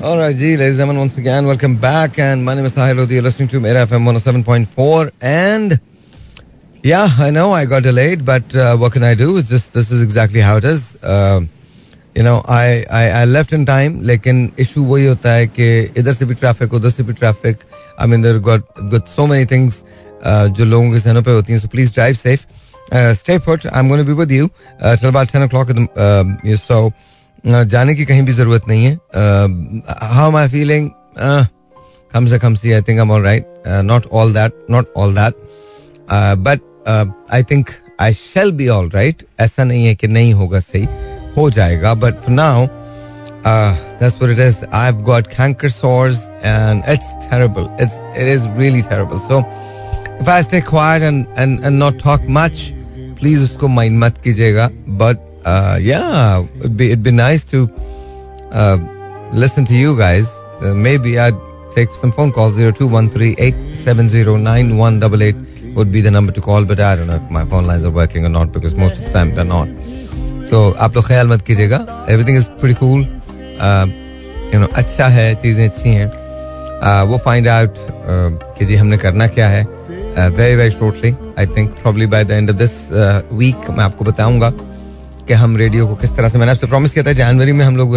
All right, G, ladies and gentlemen, once again, welcome back. And my name is Sahil Lodi. You're listening to Mera FM 107.4. And yeah, I know I got delayed, but uh, what can I do? It's just this is exactly how it is. Uh, you know, I, I I left in time, लेकिन issue वही होता है कि इधर से भी traffic, उधर से भी traffic. I mean, there got got so many things uh, जो लोगों के सहनों पे होती हैं. So please drive safe. Uh, stay put. I'm going to be with you uh, till about 10 o'clock. In the, uh, so जाने की कहीं भी ज़रूरत नहीं है। हाउ माई फीलिंग कम से कम see I think all right not all that not all that but I think I shall be all right ऐसा नहीं है कि नहीं होगा सही। हो जाएगा but now thus far it is I got cancer source and it's treatable it's it is really treatable so if I and and and not talk much please उसको माइंड मत कीजिएगा but uh, yeah, it'd be it'd be nice to uh, listen to you guys. Uh, maybe I'd take some phone calls. Zero two one three eight seven zero nine one double eight would be the number to call, but I don't know if my phone lines are working or not because most of the time they're not. So आप लोग ख्याल मत कीजिएगा. Everything is pretty cool. Uh, you know अच्छा है चीज़ें अच्छी हैं. Uh, वो find out uh, कि जी हमने करना क्या है. Uh, very very shortly. I think probably by the end of this uh, week मैं आपको बताऊंगा. कि हम रेडियो को किस तरह से मैंने आपसे प्रॉमिस किया था जनवरी में हम लोग.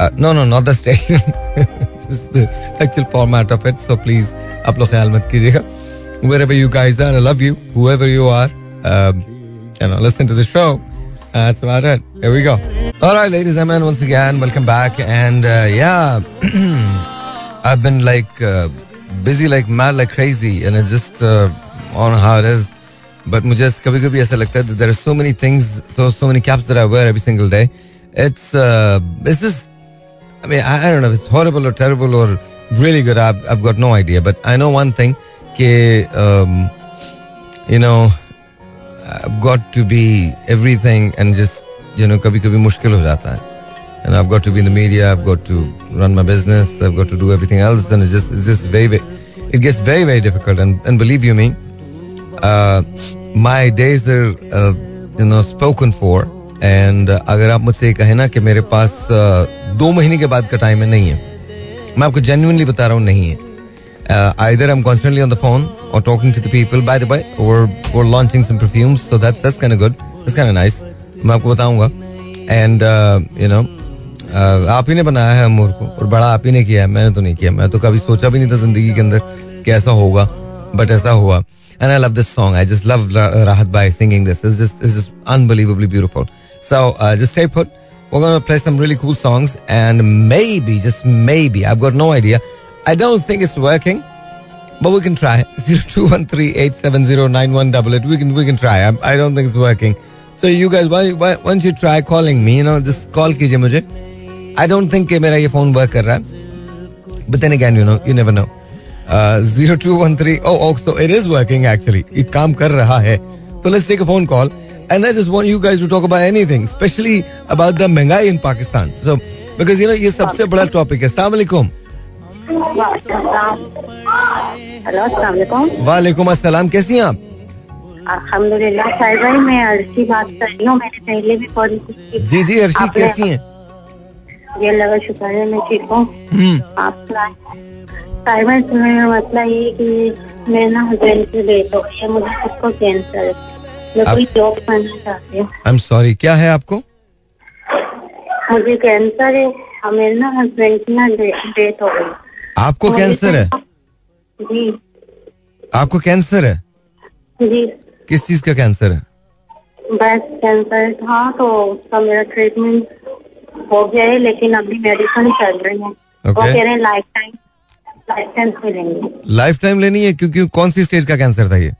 Uh, no, no, not the station. Just the actual format of it. So please, आप लोग ख्याल मत कीजिएगा. Wherever you guys are, I love you. Whoever you are, um, you know, listen to the show. Uh, that's about it. Here we go. All right, ladies and gentlemen, once again, welcome back. And uh, yeah, I've been like uh, busy like mad like crazy, and it's just uh, on how it is. But मुझे कभी कभी ऐसा लगता है there are so many things तो so many caps that I wear every single day it's it's just mean, I, I don't know if it's horrible or terrible or really good. I've, I've got no idea. But I know one thing, कि, um, you know, I've got to be everything and just, you know, कभी कभी मुश्किल हो जाता है. And I've got to be in the media. I've got to run my business. I've got to do everything else. And it's just, it's just very, very, it gets very, very difficult. And, and believe you me, uh, uh, you know spoken for and uh, अगर आप मुझसे कहें ना कि मेरे पास uh, दो महीने के बाद का टाइम है नहीं है मैं आपको जेन्युइनली बता रहा हूँ नहीं है either I'm constantly on the phone or talking to the people by the way or or launching some perfumes so that's that's kind of good that's kind of nice मैं आपको बताऊँगा uh, you know uh, आप ही ने बनाया है अमूर को और बड़ा आप ही ने किया है मैंने तो नहीं किया मैं तो कभी सोचा भी नहीं था ज़िंदगी के अंदर कि ऐसा होगा बट ऐसा हुआ and I love this song. I just love Rahat Bhai singing this. It's just it's just unbelievably beautiful. So uh, just stay put. We're gonna play some really cool songs, and maybe, just maybe, I've got no idea. I don't think it's working, but we can try. Zero two one three eight seven zero nine one double eight. We can we can try. I, I don't think it's working. So you guys, why, why, why don't you try calling me? You know, just call कीजिए मुझे. I don't think कि मेरा ये phone work कर रहा है. But then again, you know, you never know. Zero two one three so it is working actually ये काम कर रहा है। तो let's take a phone call and I just want you guys to talk about anything specially about the महँगाई in Pakistan so because you know ये सबसे बड़ा टॉपिक है। अस्सलाम वालेकुम वालेकुम अस्सलाम। कैसी हैं आप? अल्हम्दुलिल्लाह भाई मैं अर्शी बात कर रही हूँ। मैंने पहले भी कॉल की जी जी अर्शी कैसी हैं? ये लगा शुक्र है मैं ठीक हूँ। हम्म। आप साइबर में मसला ये कि मेरे ना हस्बैंड की डेथ हो गई है मुझे उसको कैंसर है। मैं कोई जॉब करना चाहती हूँ। आई एम सॉरी क्या है आपको? मुझे कैंसर है और मेरे ना हस्बैंड की ना डेथ हो गई। आपको कैंसर है? जी। आपको कैंसर है? जी। किस चीज़ का कैंसर है? ब्रेस्ट कैंसर था तो उसका मेरा ट्रीटमेंट हो गया है लेकिन अभी मेडिसिन चल रही है। वो कह रहे हैं लाइफ टाइम लाइफ टाइम मिलेंगे लाइफ टाइम लेनी है? क्योंकि कौन सी स्टेज का कैंसर था ये?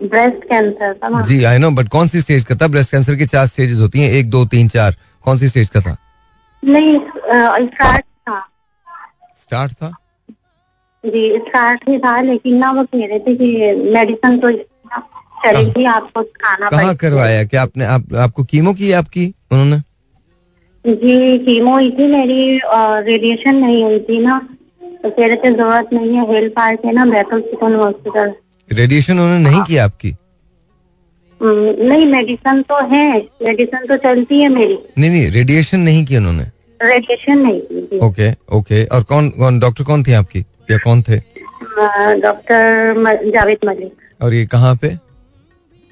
ब्रेस्ट कैंसर था जी आई नो बट कौन सी स्टेज का था? ब्रेस्ट कैंसर की चार स्टेजेस होती हैं। एक दो तीन चार। कौन सी स्टेज का था? नहीं स्टार्ट था। स्टार्ट था? जी स्टार्ट ही था लेकिन ना वो कह रहे थे कि मेडिसिन तो चलेगी आपको खाना कहाँ करवाया? क्या आपने आप, आपको कीमो की आपकी उन्होंने? जी कीमो हुई थी मेरी रेडिएशन नहीं हुई थी ना। तो कह रहे थे ज़रूरत नहीं है हेल्थ पार्क है ना बैतुल सुकून हॉस्पिटल रेडिएशन उन्होंने नहीं किया आपकी? नहीं मेडिसिन तो है मेडिसिन तो चलती है मेरी। नहीं नहीं रेडिएशन नहीं की उन्होंने। रेडिएशन नहीं की ओके ओके और कौन कौन डॉक्टर कौन थी आपकी? या कौन थे? डॉक्टर जावेद मलिक। और ये कहाँ पे?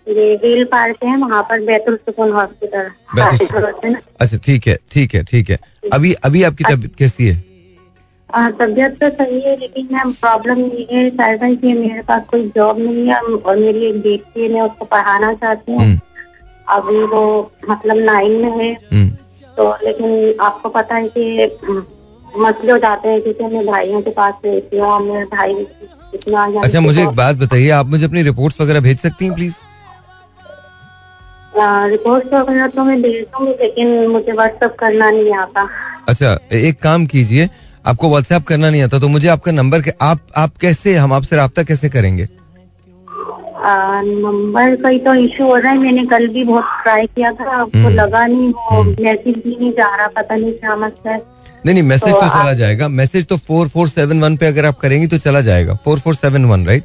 ये हिल पार्क है वहाँ पर बैतुल सुकून हॉस्पिटल। है अच्छा ठीक है ठीक है ठीक है। अभी अभी आपकी तबीयत कैसी है? तबीयत तो सही है लेकिन मैम प्रॉब्लम ये है साहिबा कि मेरे पास कोई जॉब नहीं है और मेरी एक बेटी है मैं उसको पढ़ाना चाहती हूँ। हम्म, अभी वो मतलब नाइन में है। हम्म, तो लेकिन आपको पता है कि अम, मसले हो जाते हैं क्योंकि मैं भाइयों के पास रहती हूँ और मेरे भाई इतना अच्छा मुझे एक बात बताइए आप मुझे अपनी रिपोर्ट्स वगैरह भेज सकती हैं प्लीज़ रिपोर्ट वगैरह तो मैं भेज दूँगी लेकिन मुझे व्हाट्सअप करना नहीं आता। अच्छा एक काम कीजिए आपको व्हाट्सएप करना नहीं आता तो मुझे आपका नंबर के आप आप कैसे हम आपसे रब्ता कैसे करेंगे? नंबर का ही तो इशू हो रहा है मैंने कल भी बहुत ट्राई किया था आपको हम्म। लगा नहीं वो मैसेज भी नहीं जा रहा पता नहीं क्या मसला है। नहीं नहीं मैसेज तो तो चला जाएगा। मैसेज तो फोर फोर सेवन वन पे अगर आप करेंगी तो चला जाएगा। Four four seven one right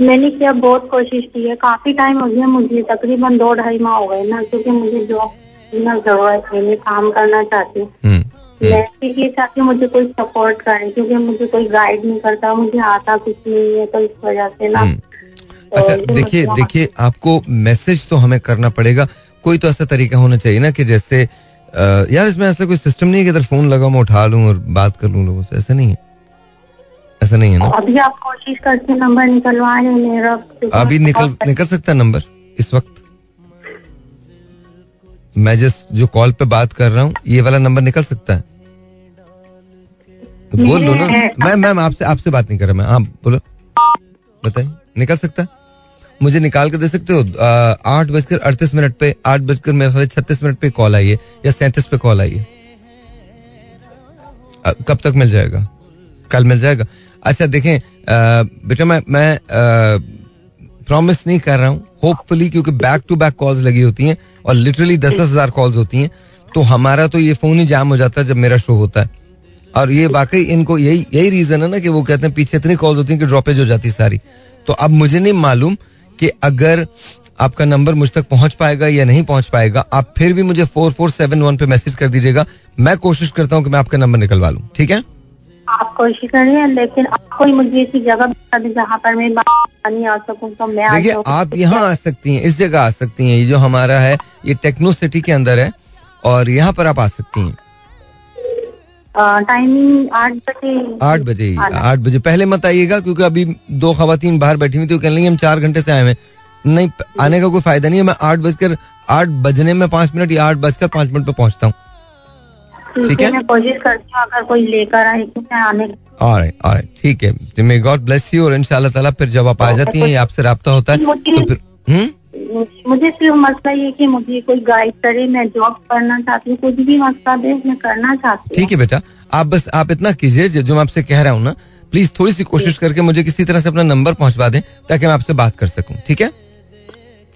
मैंने क्या बहुत कोशिश की है। काफ़ी टाइम हो गया मुझे तकरीबन दो ढाई माह हो गए ना क्योंकि मुझे जॉब ना ज़रूरत है मैं काम करना चाहती हूँ। हम्म। मैं भी ये चाहती हूँ मुझे कोई सपोर्ट करे क्योंकि मुझे कोई गाइड नहीं करता मुझे आता कुछ नहीं है तो इस वजह से ना। हम्म। तो अच्छा देखिए देखिए आपको मैसेज तो हमें करना पड़ेगा। कोई तो ऐसा तरीका होना चाहिए ना कि जैसे अ, यार इसमें ऐसा कोई सिस्टम नहीं है कि फ़ोन लगा मैं उठा लूँ और बात कर लूँ लोगों से। ऐसा नहीं है। ऐसा नहीं है ना? अभी आप कोशिश करके नंबर निकलवा रहे हैं मेरा अभी निकल निकल सकता है नंबर इस वक्त। मैं जिस जो कॉल पे बात कर रहा हूँ ये वाला नंबर निकल सकता है? तो बोल लो ना। मेरे- मैं मैम आपसे आपसे बात नहीं कर रहा मैं हाँ बोलो। बताइए निकल सकता है? मुझे निकाल के दे सकते हो? आठ बजकर अड़तीस मिनट पे आठ बजकर मेरे ख्याल छत्तीस मिनट पे कॉल आई है या सैंतीस पे कॉल आई है? कब तक मिल जाएगा? कल मिल जाएगा? अच्छा देखें बेटा मैं मैं प्रॉमिस नहीं कर रहा हूँ। होपफुली क्योंकि बैक टू बैक कॉल्स लगी होती हैं और लिटरली दस दस हज़ार कॉल्स होती हैं तो हमारा तो ये फ़ोन ही जाम हो जाता है जब मेरा शो होता है। और ये वाकई इनको यही यही रीजन है ना कि वो कहते हैं पीछे इतनी कॉल्स होती हैं कि ड्रॉपेज हो जाती सारी। तो अब मुझे नहीं मालूम कि अगर आपका नंबर मुझ तक पहुँच पाएगा या नहीं पहुँच पाएगा, आप फिर भी मुझे फोर फोर सेवन वन पे मैसेज कर दीजिएगा। मैं कोशिश करता हूँ कि मैं आपका नंबर निकलवा लूँ। ठीक है? आप कोशिश करिए लेकिन आप कोई मुझे ऐसी जगह बता दें जहाँ पर मैं नहीं आ सकूँ तो मैं देखिए आप यहाँ आ सकती हैं इस जगह आ सकती हैं ये जो हमारा है ये टेक्नो सिटी के अंदर है और यहाँ पर आप आ सकती हैं। टाइमिंग आठ बजे आठ बजे आठ बजे। पहले मत आइएगा क्योंकि अभी दो खातन बाहर बैठी हुई थी कह लगी हम चार घंटे से आए हुए हैं। नहीं आने का कोई फ़ायदा नहीं है मैं आठ बजकर आठ बजने में पाँच मिनट या आठ बजकर पाँच मिनट पे पहुँचता हूँ। ठीक है। मैं कोशिश करती हूँ अगर कोई लेकर आए तो मैं आने ठीक है। मे गॉड ब्लेस यू और इंशाल्लाह ताला फिर जब आप आ जाती हैं आपसे रब्ता होता है तो फिर हम्म? मुझे सिर्फ़ मसला ये कि मुझे कोई गाइड करे मैं जॉब करना चाहती हूँ कुछ भी मसला दे मैं करना चाहती हूँ। ठीक है बेटा आप बस आप इतना कीजिए जो जो मैं आपसे कह रहा हूँ ना प्लीज़ थोड़ी सी कोशिश करके मुझे किसी तरह से अपना नंबर पहुंचवा दें ताकि मैं आपसे बात कर सकूँ ठीक है?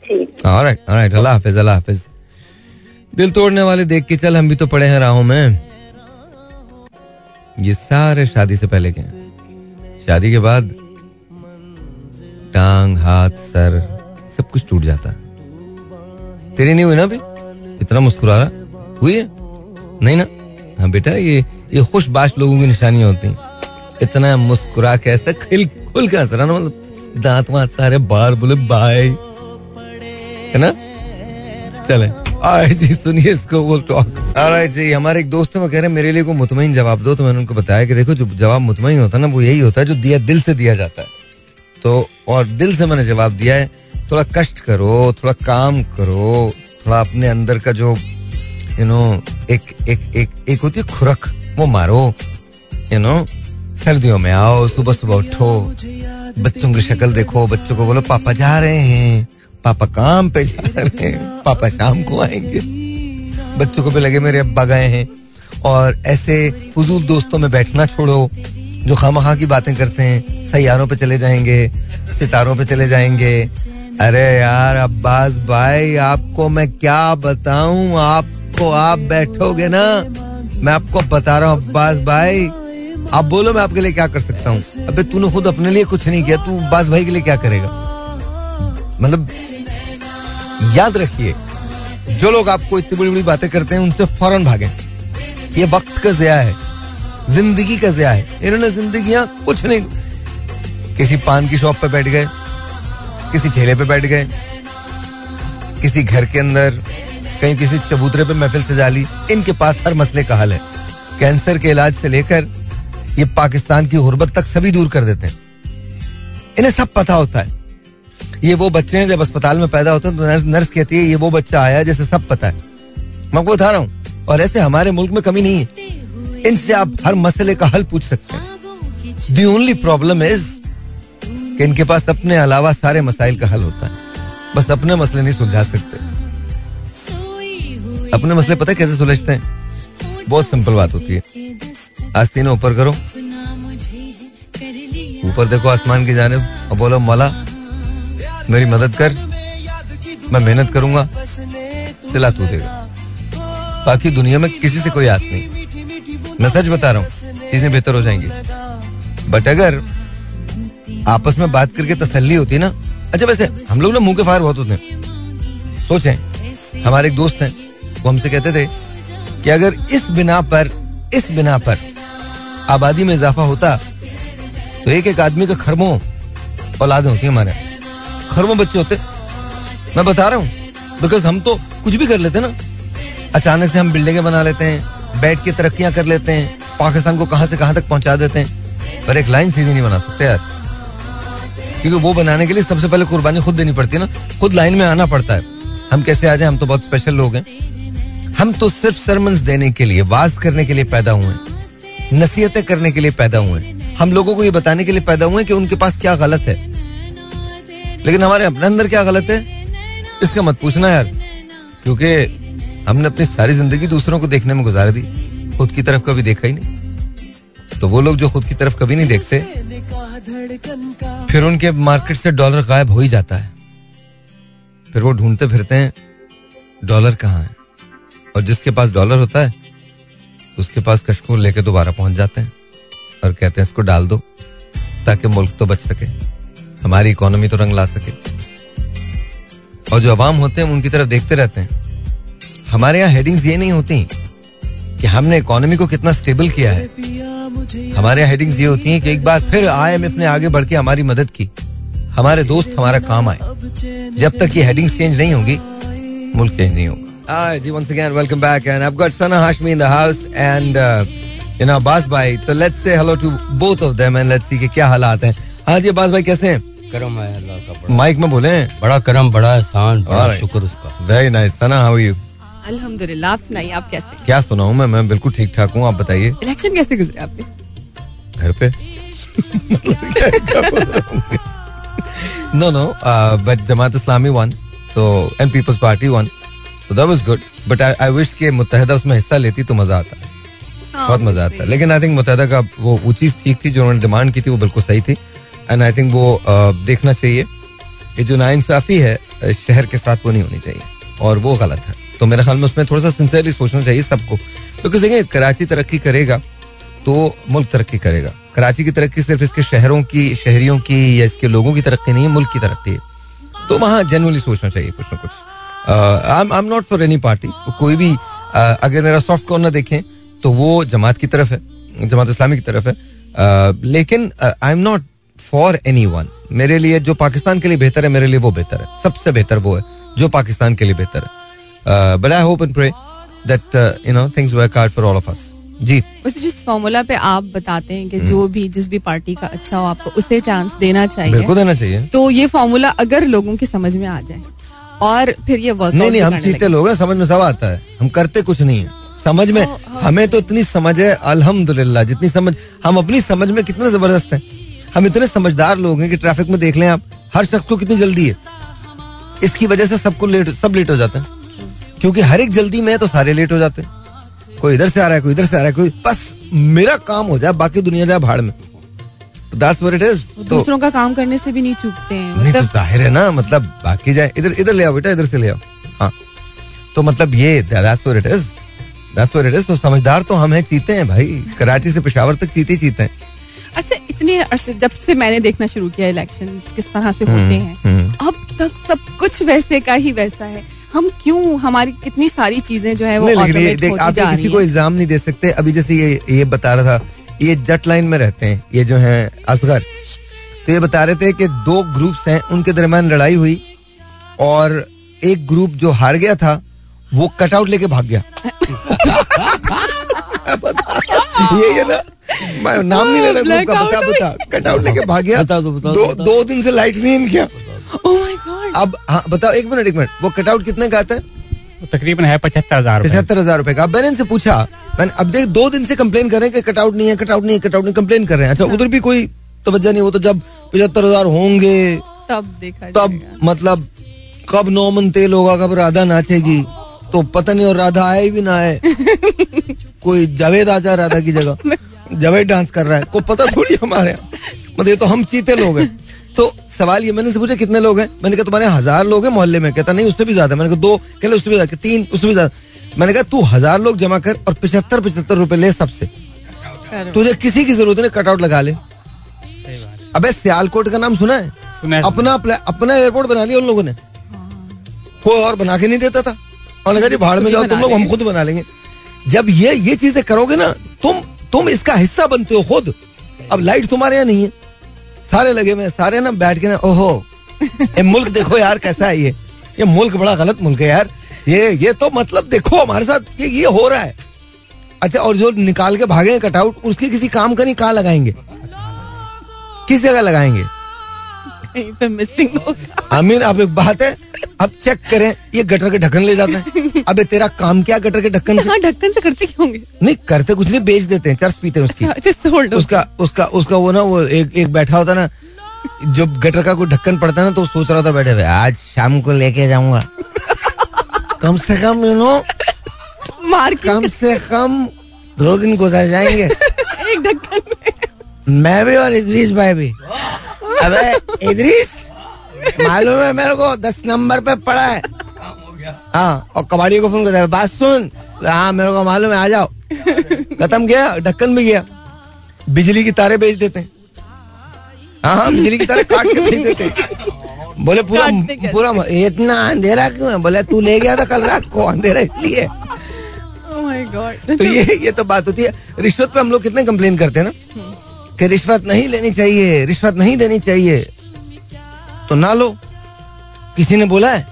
ठीक। ऑलराइट ऑलराइट अल्लाह हाफिज अल्लाह हाफिज। दिल तोड़ने वाले देख के चल, हम भी तो पड़े हैं राहों में। ये सारे शादी से पहले के शादी के बाद टांग, हाथ, सर, सब कुछ टूट जाता। तेरी नहीं हुई ना अभी? इतना मुस्कुरा रहा हुई है? नहीं ना? हाँ बेटा, ये ये खुशबाश लोगों की निशानियाँ होती इतना मुस्कुरा के ऐसा खिल, खुल के हंस रहा ना मतलब दांत वांत सारे बार बोले बाय है ना? चले। Alright जी, सुनिए इसको टॉक ऑलराइट जी, हमारे एक दोस्त है, वो कह रहे हैं, मेरे लिए को मुतमईन जवाब दो। तो मैंने उनको बताया कि देखो, जो जवाब मुतमईन होता है ना, वो यही होता है जो दिया, दिल से दिया जाता है। तो और दिल से मैंने जवाब दिया है, थोड़ा कष्ट करो, थोड़ा काम करो, थोड़ा अपने अंदर का जो यू नो एक एक एक एक होती है खुरक, वो मारो यू नो सर्दियों में आओ, सुबह सुबह उठो, बच्चों की शक्ल देखो, बच्चों को बोलो, पापा जा रहे हैं। पापा काम पे जा रहे हैं, पापा शाम को आएँगे। बच्चों को भी लगे मेरे अब्बा गए हैं। और ऐसे फजूल दोस्तों में बैठना छोड़ो, जो खामखा की बातें करते हैं सैारों पे चले जाएँगे, सितारों पे चले जाएँगे। अरे यार, अब्बास भाई, आपको मैं क्या बताऊँ? आपको आप बैठोगे ना, मैं आपको बता रहा हूँ, अब्बास भाई, आप बोलो मैं आपके लिए क्या कर सकता हूँ? अबे तूने खुद अपने लिए कुछ नहीं किया, तू अब्बास भाई के लिए क्या करेगा? मतलब याद रखिए, जो लोग आपको इतनी बड़ी बड़ी बातें करते हैं, उनसे फ़ौरन भागे। ये वक्त का जया है, ज़िंदगी का जया है। इन्होंने ज़िंदगी कुछ नहीं, किसी पान की शॉप पे बैठ गए, किसी ठेले पे बैठ गए, किसी घर के अंदर, कहीं किसी चबूतरे पे महफिल सजा ली। इनके पास हर मसले का हल है। कैंसर के इलाज से लेकर ये पाकिस्तान की गुर्बत तक सभी दूर कर देते हैं। इन्हें सब पता होता है। ये वो बच्चे हैं जब अस्पताल में पैदा होते हैं तो नर्स, नर्स कहती है ये वो बच्चा आया जैसे सब पता है। मैं आपको बता रहा हूँ और ऐसे हमारे मुल्क में कमी नहीं है। इनसे आप हर मसले का हल पूछ सकते हैं। दी ओनली प्रॉब्लम इज़ कि इनके पास अपने अलावा सारे मसाइल का हल होता है। बस अपने मसले नहीं सुलझा सकते। अपने मसले पता कैसे सुलझते हैं? बहुत सिंपल बात होती है। आज ऊपर करो। ऊपर देखो आसमान की जाने और बोलो मौला मेरी मदद कर, मैं मेहनत करूँगा सिला तू देगा। बाकी दुनिया में किसी से कोई आस नहीं। मैं सच बता रहा हूँ, चीज़ें बेहतर हो जाएँगी। बट अगर आपस में बात करके तसल्ली होती ना अच्छा वैसे हम लोग ना मुँह के फायर बहुत होते हैं। सोचें, हमारे एक दोस्त हैं, वो हमसे कहते थे कि अगर इस बिना पर, इस बिना पर आबादी में इजाफा होता तो एक एक आदमी का खरबों, औलादें होती हमारे। खरबों बच्चे होते। मैं बता रहा हूँ बिकॉज़ हम तो कुछ भी कर लेते ना। अचानक से हम बिल्डिंगें बना लेते हैं बैठ के तरक्कियाँ कर लेते हैं, पाकिस्तान को कहाँ से कहाँ तक पहुँचा देते हैं। पर एक लाइन सीधी नहीं बना सकते यार। क्योंकि वो बनाने के लिए सबसे पहले कुर्बानी खुद देनी पड़ती है ना। खुद लाइन में आना पड़ता है। हम कैसे आ जाए? हम तो बहुत स्पेशल लोग हैं। हम तो सिर्फ़ सरमंस देने के लिए, वाज करने के लिए पैदा हुए नसीहतें करने के लिए पैदा हुए हम लोगों को ये बताने के लिए पैदा हुए कि उनके पास क्या गलत है। लेकिन हमारे अपने अंदर क्या गलत है? इसका मत पूछना यार। क्योंकि हमने अपनी सारी ज़िंदगी दूसरों को देखने में गुजार दी। खुद की तरफ़ कभी देखा ही नहीं। तो वो लोग जो खुद की तरफ़ कभी नहीं देखते, फिर उनके मार्केट से डॉलर गायब हो ही जाता है। फिर वो ढूंढते फिरते हैं, डॉलर कहाँ है? और जिसके पास डॉलर होता है, उसके पास कशकोर लेके दोबारा पहुँच जाते हैं और कहते हैं, इसको डाल दो, ताकि मुल्क तो बच सके। हमारी इकोनॉमी तो रंग ला सके। और जो अवाम होते हैं उनकी तरफ़ देखते रहते हैं। हमारे यहाँ हेडिंग्स ये नहीं होती कि हमने इकोनॉमी को कितना स्टेबल किया है। हमारे यहाँ हेडिंग्स ये होती हैं कि एक बार फिर आईएमएफ ने आगे बढ़ के हमारी मदद की। हमारे दोस्त हमारा काम आए। जब तक ये हेडिंग्स चेंज नहीं होगी मुल्क चेंज नहीं होगा। Hi, ji once again welcome back and I've got Sana Hashmi in the house and uh, you know Abbas भाई तो let's say hello to both of them and let's see कि क्या हालात हैं। हाँ जी अब्बास भाई कैसे हैं? करम है अल्लाह का बड़ा माइक में बोले? बड़ा करम बड़ा एहसान बड़ा शुक्र उसका। Very nice Sana how you अल्हम्दुलिल्लाह आप सुनाइए आप कैसे क्या सुनाऊं मैं? मैं बिल्कुल ठीक ठाक हूँ आप बताइए। इलेक्शन कैसे गुजरे आपके घर पे? No no but Jamaat Islami won तो एंड पीपल्स पार्टी वन तो that was good but I I wish के मुत्तहिदा उसमें हिस्सा लेती तो मज़ा आता। हाँ, बहुत मज़ा आता। लेकिन आई थिंक मुत्तहिदा का वो वो चीज़ ठीक थी जो उन्होंने डिमांड की थी वो बिल्कुल सही थी। एंड आई थिंक वो देखना चाहिए कि जो नाइंसाफी है शहर के साथ वो नहीं होनी चाहिए। और वो गलत है। तो मेरे ख्याल में उसमें थोड़ा सा सिंसियरली सोचना चाहिए सबको। क्योंकि देखिए कराची तरक्की करेगा तो मुल्क तरक्की करेगा। कराची की तरक्की सिर्फ़ इसके शहरों की शहरियों की या इसके लोगों की तरक्की नहीं है मुल्क की तरक्की है। तो वहाँ जनरली सोचना चाहिए कुछ ना कुछ। I am not for any party कोई भी uh, अगर मेरा सॉफ्ट कॉर्नर देखें तो वो जमात की तरफ़ है जमात इस्लामी की तरफ़ है। uh, लेकिन I am not for any one मेरे लिए जो पाकिस्तान के लिए बेहतर है मेरे लिए वो बेहतर है। सबसे बेहतर वो है जो पाकिस्तान के लिए बेहतर है। But I hope and pray that you know things work out for all of us जी। वैसे जिस फॉर्मूला पे आप बताते हैं कि जो भी जिस भी पार्टी का अच्छा हो आपको उसे चांस देना चाहिए बिल्कुल देना चाहिए। तो ये फॉर्मूला अगर लोगों की समझ में आ जाए और फिर ये वर्क नहीं नहीं हम सीते लोग। हैं समझ में सब आता है। हम करते कुछ नहीं है। समझ में तो, हाँ। हमें तो इतनी समझ है अल्हम्दुलिल्लाह जितनी समझ हम अपनी समझ में कितना ज़बरदस्त है। हम इतने समझदार लोग हैं कि ट्रैफ़िक में देख लें आप हर शख्स को कितनी जल्दी है। इसकी वजह से सबको लेट सब लेट हो जाते हैं। क्योंकि हर एक जल्दी में है तो सारे लेट हो जाते हैं। कोई इधर से आ रहा है कोई इधर से आ रहा है कोई बस मेरा काम हो जाए बाकी दुनिया जाए भाड़ में। दैट्स व्हाट इट इज़ दूसरों का काम करने से भी नहीं चूकते हैं। नहीं तो मतलब ज़ाहिर है ना मतलब बाकी जाए इधर इधर ले आओ बेटा इधर से ले आओ। हाँ। तो मतलब ये that's what it is that's what it is तो समझदार तो हम हैं चीते हैं भाई। कराची से पेशावर तक चीते ही चीते हैं। अच्छा इतने अरसे जब से मैंने देखना शुरू किया इलेक्शन किस तरह से होते हैं हम्म। अब तक सब कुछ वैसे का ही वैसा है। हम क्यों हमारी कितनी सारी चीज़ें जो है वो देख आप किसी को इल्ज़ाम नहीं दे सकते। अभी जैसे ये ये बता रहा था ये जट लाइन में रहते हैं ये जो है असगर। तो ये बता रहे थे कि दो ग्रुप्स हैं उनके दरमियान लड़ाई हुई और एक ग्रुप जो हार गया था वो कटआउट लेके भाग गया। ये ये ना मैं नाम नहीं लेना ग्रुप का बता बता। कटआउट लेके भाग गया। बता दो, बता दो, दो दिन से लाइट नहीं इनके। Oh my अब हाँ बताओ एक मिनट एक मिनट वो कटआउट कितने का आता है? तकरीबन है पचहत्तर हज़ार पचहत्तर हज़ार रुपए का। अब मैंने इनसे पूछा मैंने अब देख दो दिन से कंप्लेन कर रहे हैं कि कटआउट नहीं है कटआउट नहीं है कटआउट नहीं कंप्लेन कर रहे हैं। अच्छा उधर भी कोई तवज्जो नहीं वो तो जब पचहत्तर हज़ार होंगे तब देखा तब मतलब कब नौमन तेल होगा कब राधा नाचेगी तो पता नहीं और राधा आए भी ना आए। कोई जावेद आ जाए राधा की जगह। जावेद डांस कर रहा है को पता थोड़ी हमारे यहाँ। मतलब ये तो हम चीते लोग हैं। तो सवाल ये मैंने से पूछा कितने लोग हैं? मैंने कहा तुम्हारे हज़ार लोग हैं मोहल्ले में। कहता नहीं उससे भी ज़्यादा मैंने कहा दो। कहले उससे भी ज़्यादा तीन उससे भी ज़्यादा मैंने कहा तू हज़ार लोग जमा कर और पचहत्तर पचहत्तर रुपए ले सबसे। तुझे किसी की ज़रूरत नहीं कटआउट लगा ले। अबे सियालकोट का नाम सुना है? सुना है। अपना अपना एयरपोर्ट बना लिया उन लोगों ने। कोई और बना के नहीं देता था। और लगा जी भाड़ में जाओ तुम लोग हम खुद बना लेंगे। जब ये ये चीज़ें करोगे ना तुम तुम इसका हिस्सा बनते हो खुद। अब लाइट तुम्हारे यहाँ नहीं है। सारे लगे हुए सारे ना बैठ के ना, ओहो, ये मुल्क देखो यार कैसा है ये। ये मुल्क बड़ा गलत मुल्क है यार। ये ये तो मतलब देखो हमारे साथ ये ये हो रहा है। अच्छा और जो निकाल के भागे कटआउट उसके किसी काम का नहीं, कहा लगाएँगे? किस जगह लगाएँगे? कहीं पे मिसिंग होगा। आमीन अब एक बात है अब चेक करें ये गटर के ढक्कन ले जाता है। अबे तेरा काम क्या गटर के ढक्कन से? हाँ ढक्कन से करते क्यों होंगे? नहीं करते कुछ नहीं बेच देते हैं चर्च पीते हैं उसकी। अच्छा अच्छा उसका उसका उसका वो ना वो एक एक बैठा होता ना जब गटर का कोई ढक्कन पड़ता है ना तो सोच रहा था बैठे हुए आज शाम को लेके जाऊँगा। कम से कम यू नो मार कम से कम दो दिन गुजर जाएँगे। एक ढक्कन मैं भी और इदरीस भाई भी। अबे इदरीस मालूम है मेरे को दस नंबर पे पड़ा है। हाँ और कबाड़ी को फ़ोन करता है बात सुन। हाँ मेरे को मालूम है आ जाओ। खत्म गया ढक्कन भी गया। बिजली की तारे बेच देते हैं। हाँ हाँ बिजली की तारे काट के बेच देते हैं। बोले पूरा पूरा इतना अंधेरा क्यों है? बोले तू ले गया था कल रात को अंधेरा इसलिए। Oh तो ये ये तो बात होती है। रिश्वत पे हम लोग कितने कंप्लेन करते हैं ना? कि रिश्वत नहीं लेनी चाहिए, रिश्वत नहीं देनी चाहिए। तो ना लो। किसी ने बोला है,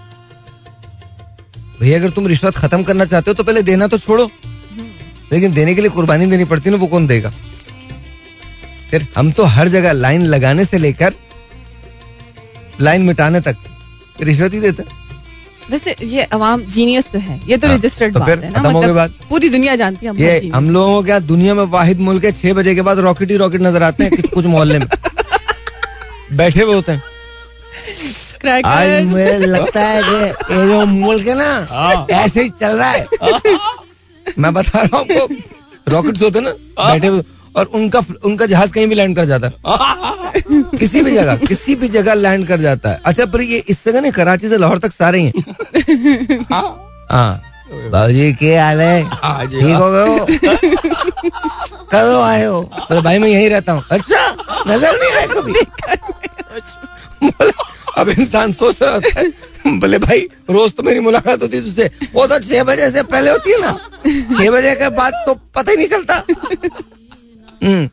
भैया, अगर तुम रिश्वत खत्म करना चाहते हो तो पहले देना तो छोड़ो। लेकिन देने के लिए कुर्बानी देनी पड़ती ना, वो कौन देगा? फिर हम तो हर जगह लाइन लगाने से लेकर लाइन मिटाने तक रिश्वत ही देते हैं। वैसे ये अवाम जीनियस तो है। ये तो हाँ, रजिस्टर्ड तो बात है ना हो मतलब बात। पूरी दुनिया जानती है हम ये हम लोगों क्या दुनिया में वाहिद मुल्क है छह बजे के बाद रॉकेट ही रॉकेट नज़र आते हैं कुछ- कुछ मोहल्ले में। बैठे हुए होते हैं। हैं। आज मुझे लगता है कि ये जो मुल्क है ना ऐसे ही चल रहा है। मैं बता रहा हूँ आपको रॉकेट्स होते ना बैठे हुए और उनका उनका जहाज़ कहीं भी लैंड कर जाता है। किसी भी जगह किसी भी जगह लैंड कर जाता है। अच्छा पर ये इस जगह नहीं कराची से लाहौर तक सारे हैं हाँ। बाबूजी क्या हाल है? ठीक हो। गए हो? कदों आए हो? तो भाई मैं यहीं रहता हूँ। अच्छा नज़र नहीं आए कभी? अब इंसान सोच रहा होता है। बोले भाई रोज तो मेरी मुलाकात होती है तुझसे। वो तो छह बजे से पहले होती है ना? छह बजे के बाद तो पता ही नहीं चलता। हम्म,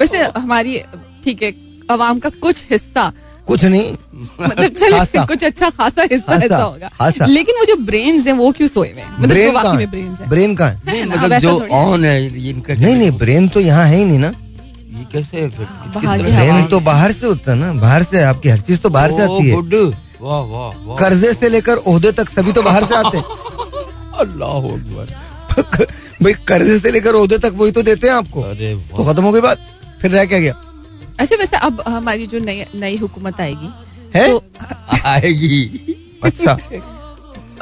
वैसे हमारी ठीक है अवाम का कुछ हिस्सा। कुछ नहीं। मतलब चले कुछ अच्छा खासा हिस्सा ऐसा होगा। लेकिन वो जो ब्रेन्स हैं वो क्यों सोए हुए मतलब ब्रेन है? ब्रेन कहाँ है? मतलब जो ऑन है। ये नहीं नहीं ब्रेन तो यहाँ है ही नहीं ना। ये कैसे है? ब्रेन तो बाहर से होता है ना बाहर से आपकी हर चीज़ तो बाहर से आती है। गुड वाह वाह वाह। कर्जे से लेकर ओहदे तक सभी तो बाहर से आते अल्लाह भाई कर्जे से लेकर ओहदे तक वही तो देते हैं आपको। तो खत्म हो गई बात फिर रह क्या गया? अच्छा वैसे अब हमारी जो नई नई हुकूमत आएगी है तो आएगी अच्छा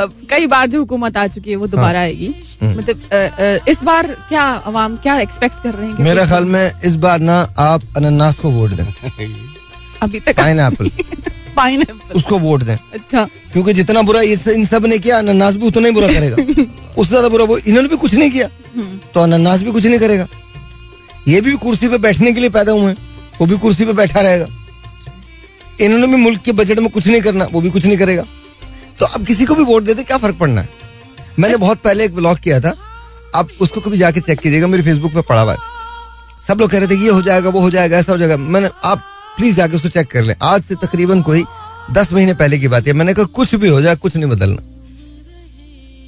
अब कई बार जो हुकूमत आ चुकी है वो दोबारा हाँ। आएगी मतलब इस बार क्या अवाम क्या एक्सपेक्ट कर रहे हैं मेरे ख्याल में इस बार ना आप अनन्नास को वोट दें अभी तक पाइन एप्पल पाइनएप्पल उसको वोट दें अच्छा क्योंकि जितना बुरा इस इन सबने किया अनन्नास भी उतना ही बुरा करेगा। उससे ज़्यादा बुरा वो इन्होंने भी कुछ नहीं किया। तो अनन्नास भी कुछ नहीं करेगा। ये भी कुर्सी पे बैठने के लिए पैदा हुए हैं। वो भी कुर्सी पे बैठा रहेगा। इन्होंने भी मुल्क के बजट में कुछ नहीं करना वो भी कुछ नहीं करेगा। तो अब किसी को भी वोट देते क्या फ़र्क पड़ना है? मैंने बहुत पहले एक ब्लॉग किया था आप उसको कभी जाके चेक कीजिएगा मेरे फेसबुक पे पड़ा हुआ है। सब लोग कह रहे थे ये हो जाएगा वो हो जाएगा ऐसा हो जाएगा। मैंने आप प्लीज़ जाके उसको चेक कर लें। आज से तकरीबन कोई दस महीने पहले की बात है। मैंने कहा कुछ भी हो जाए कुछ नहीं बदलना।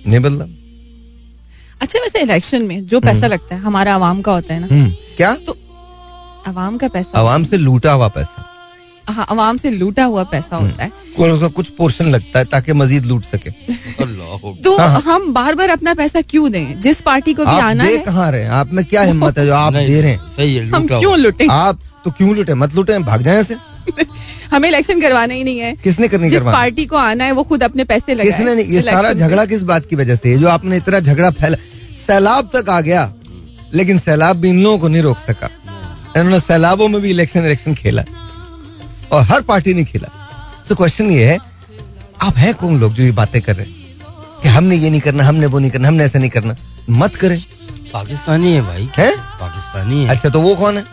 नहीं बदला। अच्छा वैसे इलेक्शन में जो पैसा लगता है हमारा आवाम का होता है ना? हम्म, क्या? तो आवाम का पैसा आवाम से लूटा हुआ पैसा। हाँ आवाम से लूटा हुआ पैसा होता है। और उसका कुछ पोर्शन लगता है ताकि मजीद लूट सके। तो हाँ, हाँ। हम बार बार अपना पैसा क्यों दें? जिस पार्टी को भी आना है। कहाँ रहे आप में क्या हिम्मत है जो आप दे रहे हैं? सही है हम क्यों। लुटे? आप तो क्यों लूटे? मत लूटे भाग जाए ऐसे। हमें इलेक्शन करवाना ही नहीं है। किसने करनी जिस पार्टी को आना है वो खुद अपने पैसे लगाए। किसने नहीं? ये सारा झगड़ा किस बात की वजह से? जो आपने इतना झगड़ा फैला सैलाब तक आ गया। लेकिन सैलाब भी इन लोगों को नहीं रोक सका। इन्होंने सैलाबों में भी इलेक्शन इलेक्शन खेला और हर पार्टी ने खेला। तो क्वेश्चन ये है आप हैं कौन लोग जो ये बातें कर रहे हैं? कि हमने ये नहीं करना हमने वो नहीं करना हमने ऐसा नहीं करना। मत करें। पाकिस्तानी है भाई। हैं? पाकिस्तानी है। अच्छा तो वो कौन है?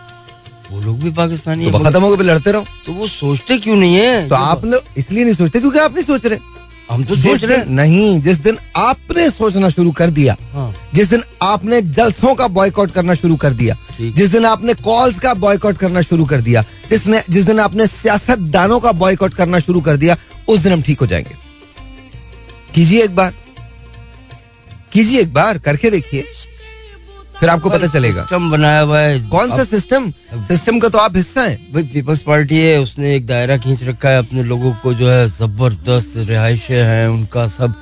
वो लोग भी पाकिस्तानी तो खत्म हो गए लड़ते रहो। तो वो सोचते क्यों नहीं है? तो आप लोग इसलिए नहीं सोचते क्योंकि आप नहीं सोच रहे। हम तो सोच रहे नहीं जिस दिन आपने सोचना शुरू कर दिया हाँ। जिस दिन आपने जलसों का बॉयकॉट करना शुरू कर दिया जिस दिन आपने कॉल्स का बॉयकॉट करना शुरू कर दिया जिसने जिस दिन आपने सियासतदानों का बॉयकॉट करना शुरू कर दिया उस दिन हम ठीक हो जाएँगे। कीजिए एक बार। कीजिए एक बार करके देखिए। फिर आपको पता चलेगा। सिस्टम बनाया हुआ है। कौन सा सिस्टम? सिस्टम का तो आप हिस्सा हैं। भाई पीपल्स पार्टी है उसने एक दायरा खींच रखा है अपने लोगों को जो है ज़बरदस्त रिहाइशें हैं उनका सब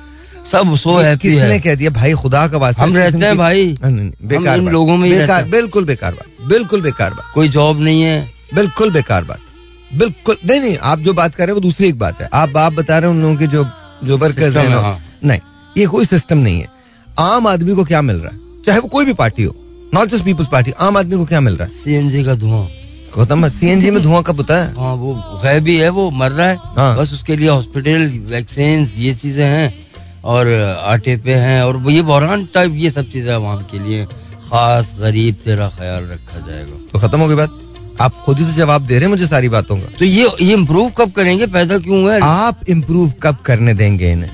सब सो हैप्पी किसने है। कह दिया? भाई खुदा का वास्ता हम रहते हैं भाई। बेकार इन लोगों में बेकार बिल्कुल बेकार बात बिल्कुल बेकार बात। कोई जॉब नहीं है। बिल्कुल बेकार बात बिल्कुल नहीं नहीं आप जो बात कर रहे हैं वो दूसरी एक बात है। आप आप बता रहे हैं उन लोगों के जो जो वर्कर्स हैं हाँ। नहीं ये कोई सिस्टम नहीं है। आम आदमी को क्या मिल रहा है? चाहे वो कोई भी पार्टी हो नॉट जस्ट पीपल्स पार्टी आम आदमी को क्या मिल रहा है? सीएनजी का धुआँ। खत्म सीएनजी में धुआँ कब होता है? हाँ वो गैबी है वो मर रहा है। हाँ। बस उसके लिए हॉस्पिटल वैक्सीन ये चीज़ें हैं। और आटे पे हैं और ये बहरान टाइप ये सब चीज़ें आवाम के लिए। खास गरीब तेरा ख्याल रखा जाएगा। तो खत्म हो गई बात? आप खुद ही तो जवाब दे रहे हैं मुझे सारी बातों का। तो ये ये इम्प्रूव कब करेंगे? पैदा क्यों हुआ है आप इम्प्रूव कब करने देंगे इन्हें?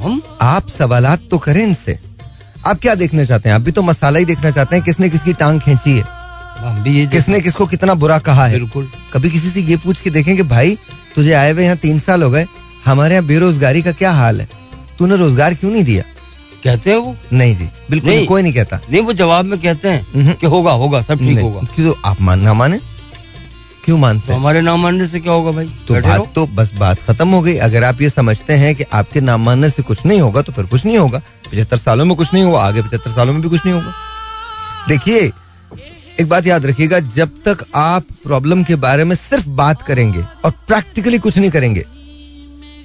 हम? आप सवाल तो करें इनसे। आप क्या देखना चाहते हैं? आप भी तो मसाला ही देखना चाहते हैं किसने किसकी टांग खींची है? हम भी ये किसने किसको कितना बुरा कहा है? बिल्कुल। कभी किसी से ये पूछ के देखें कि भाई तुझे आए हुए यहाँ तीन साल हो गए हमारे यहाँ बेरोजगारी का क्या हाल है? तूने रोज़गार क्यों नहीं दिया? कहते हैं वो? नहीं जी बिल्कुल नहीं। कोई नहीं कहता। नहीं वो जवाब में कहते हम्म। हैं कि होगा होगा सब ठीक होगा। क्यों तो आप मान ना माने? क्यों मानते तो हैं? हमारे नाम मानने से क्या होगा भाई? तो बात तो बस बात खत्म हो गई। अगर आप ये समझते हैं कि आपके नाम मानने से कुछ नहीं होगा तो फिर कुछ नहीं होगा। पचहत्तर सालों में कुछ नहीं हुआ आगे पचहत्तर सालों में भी कुछ नहीं होगा। देखिए एक बात याद रखिएगा जब तक आप प्रॉब्लम के बारे में सिर्फ़ बात करेंगे और प्रैक्टिकली कुछ नहीं करेंगे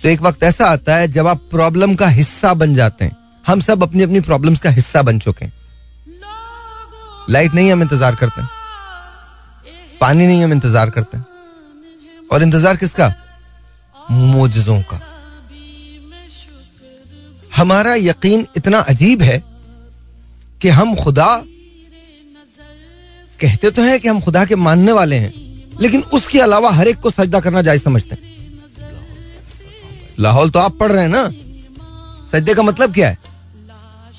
तो एक वक्त ऐसा आता है जब आप प्रॉब्लम का हिस्सा बन जाते हैं। हम सब अपनी अपनी प्रॉब्लम्स का हिस्सा बन चुके हैं। लाइट नहीं हम इंतज़ार करते। पानी नहीं हम इंतज़ार करते। और इंतज़ार किसका? मोजों का। हमारा यकीन इतना अजीब है कि हम खुदा कहते तो हैं कि हम खुदा के मानने वाले हैं, लेकिन उसके अलावा हर एक को सजदा करना जायज़ समझते हैं। लाहौल तो आप पढ़ रहे हैं ना? सजदे का मतलब क्या है?